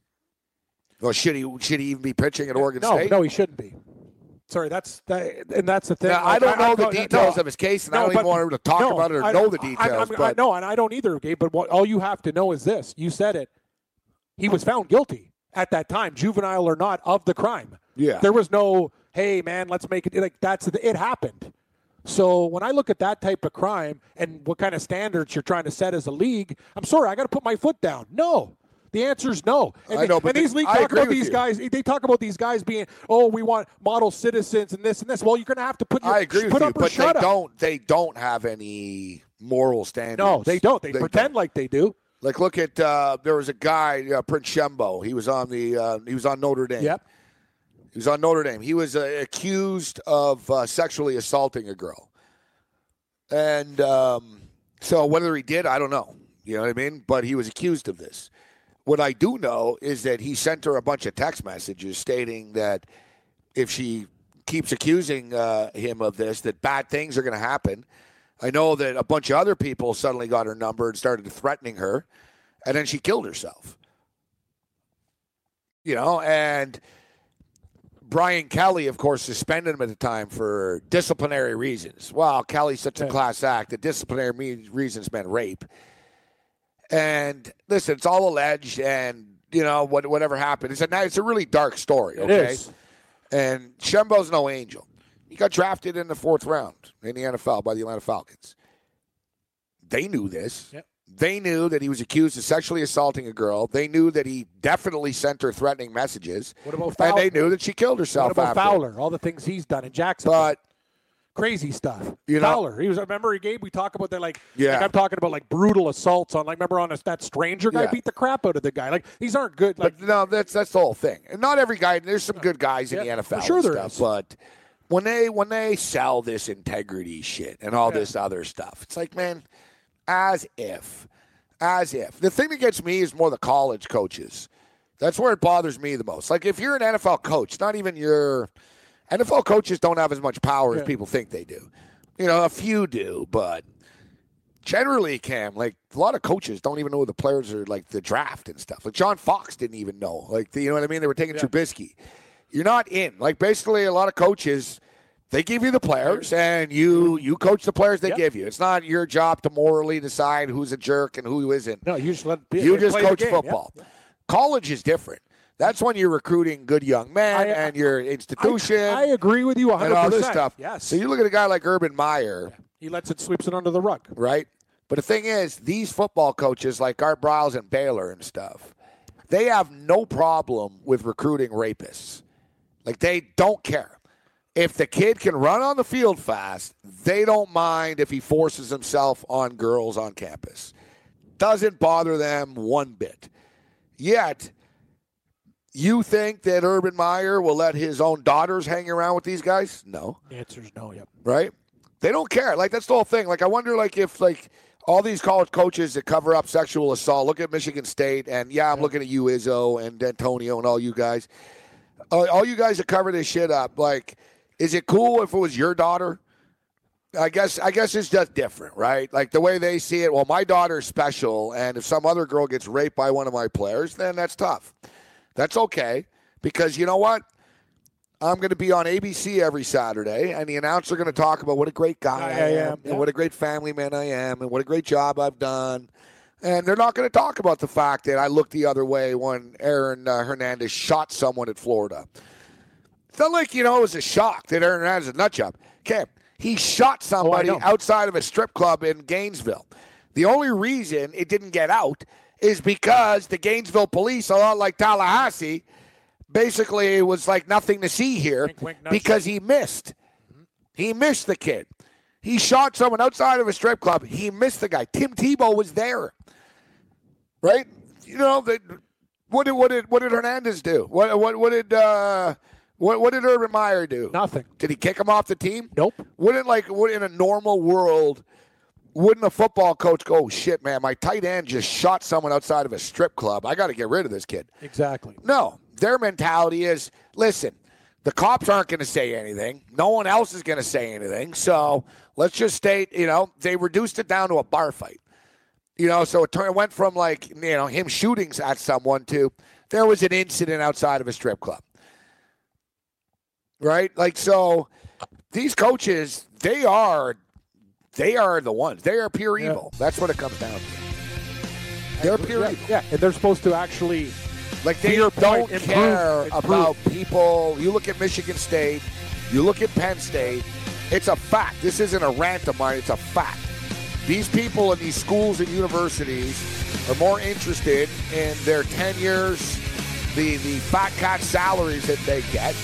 Well, should he should he even be pitching at uh, Oregon no, State? no, he shouldn't be. Sorry, that's that, and that's the thing. Now, I don't know the no, details no, of his case, and I don't even want him to talk no, about it or I- know the details. I, I, but no, and I don't either, Gabe. But what, all you have to know is this: you said it. He was found guilty at that time, juvenile or not, of the crime. Yeah. There was no, hey man, let's make it like that's it happened. So when I look at that type of crime and what kind of standards you're trying to set as a league, I'm sorry, I got to put my foot down. No. The answer is no. And, I they- know, but and these leagues talk about these you. guys. They talk about these guys being, oh, we want model citizens and this and this. Well, you're going to have to put your I agree put with you, up or but they up. don't they don't have any moral standards. No, they don't. They, pretend like they do. Like, look at uh, there was a guy, uh, Prince Shembo. He was on the uh, he was on Notre Dame. Yep. He was on Notre Dame. He was uh, accused of uh, sexually assaulting a girl. And um, so whether he did, I don't know. You know what I mean? But he was accused of this. What I do know is that he sent her a bunch of text messages stating that if she keeps accusing uh, him of this, that bad things are going to happen. I know that a bunch of other people suddenly got her number and started threatening her, and then she killed herself. You know, and Brian Kelly, of course, suspended him at the time for disciplinary reasons. Well, Kelly's such a class act. The disciplinary reasons meant rape. And listen, it's all alleged, and you know what, whatever happened. It's a it's a really dark story. Okay, and Shembo's no angel. He got drafted in the fourth round in the NFL by the Atlanta Falcons. They knew this. Yep. They knew that he was accused of sexually assaulting a girl. They knew that he definitely sent her threatening messages. What about Fowler? And they knew that she killed herself. What about after. Fowler? All the things he's done in Jackson. But crazy stuff. You know- Fowler. He was. Remember, he gave. We talk about that. Like, Yeah. like I'm talking about like brutal assaults on. Like, remember on a, that stranger guy Yeah. beat the crap out of the guy. Like, these aren't good. Like, But no, that's that's the whole thing. And not every guy. There's some good guys in Yeah, the NFL. sure there stuff, is. But when they when they sell this integrity shit and all this other stuff, it's like, man, as if, as if. The thing that gets me is more the college coaches. That's where it bothers me the most. Like if you're an NFL coach, not even your NFL coaches don't have as much power as people think they do. You know, a few do, but generally, Cam, like a lot of coaches don't even know the players are like the draft and stuff. Like John Fox didn't even know. Like you know what I mean? They were taking Trubisky. You're not in. Like basically, a lot of coaches. They give you the players, and you you coach the players they Yep. give you. It's not your job to morally decide who's a jerk and who isn't. no, you just let. You just coach yeah. football. College is different. That's when you're recruiting good young men I- and your institution I, I agree with you 100%. and all this stuff. Yes. So you look at a guy like Urban Meyer, he lets it sweeps it under the rug. right? But the thing is, these football coaches like Art Briles and Baylor and stuff, they have no problem with recruiting rapists. Like they don't care. If the kid can run on the field fast, they don't mind if he forces himself on girls on campus. Doesn't bother them one bit. Yet, you think that Urban Meyer will let his own daughters hang around with these guys? No The answer is no. Yep. right? They don't care. Like that's the whole thing. Like I wonder, like if like all these college coaches that cover up sexual assault. Look at Michigan State, and yeah, I'm looking at you, Izzo, and Antonio, and all you guys. Uh, all you guys that cover this shit up. Like, is it cool if it was your daughter? I guess I guess it's just different, right? Like the way they see it. Well, my daughter's special, and if some other girl gets raped by one of my players, then that's tough. That's okay because you know what? I'm going to be on ABC every Saturday, and the announcer going to talk about what a great guy I, I am, am, and what a great family man I am, and what a great job I've done. And they're not going to talk about the fact that I looked the other way when Aaron uh, Hernandez shot someone at Florida. It's not like, you know, it was a shock that Aaron Hernandez is a nut job. Okay, he shot somebody know. outside of a strip club in Gainesville. The only reason it didn't get out is because the Gainesville police, a lot like Tallahassee, basically it was like nothing to see here Wink, wink, because he missed. He missed the kid. He shot someone outside of a strip club. He missed the guy. Tim Tebow was there. Right? You know, the, what did what did what did Hernandez do? What what what did uh what what did Urban Meyer do? Nothing. Did he kick him off the team? Nope. Wouldn't like would in a normal world wouldn't a football coach go, oh, shit, man, my tight end just shot someone outside of a strip club. I got to get rid of this kid. Exactly. No, their mentality is listen, the cops aren't going to say anything. No one else is going to say anything. So let's just state, you know, they reduced it down to a bar fight. You know, so it, turned, it went from like, you know, him shooting at someone to there was an incident outside of a strip club. Right? Like, so these coaches, they are. They are the ones. They are pure Yeah. evil. That's what it comes down to. They're pure yeah, evil. yeah, and they're supposed to actually Like they don't point, care improve. about people. You look at Michigan State, you look at Penn State. It's a fact. This isn't a rant of mine. It's a fact. These people in these schools and universities are more interested in their tenures, the the fat cat salaries that they get,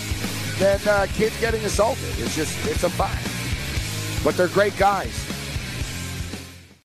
than uh, kids getting assaulted. It's just it's a fact. But they're great guys.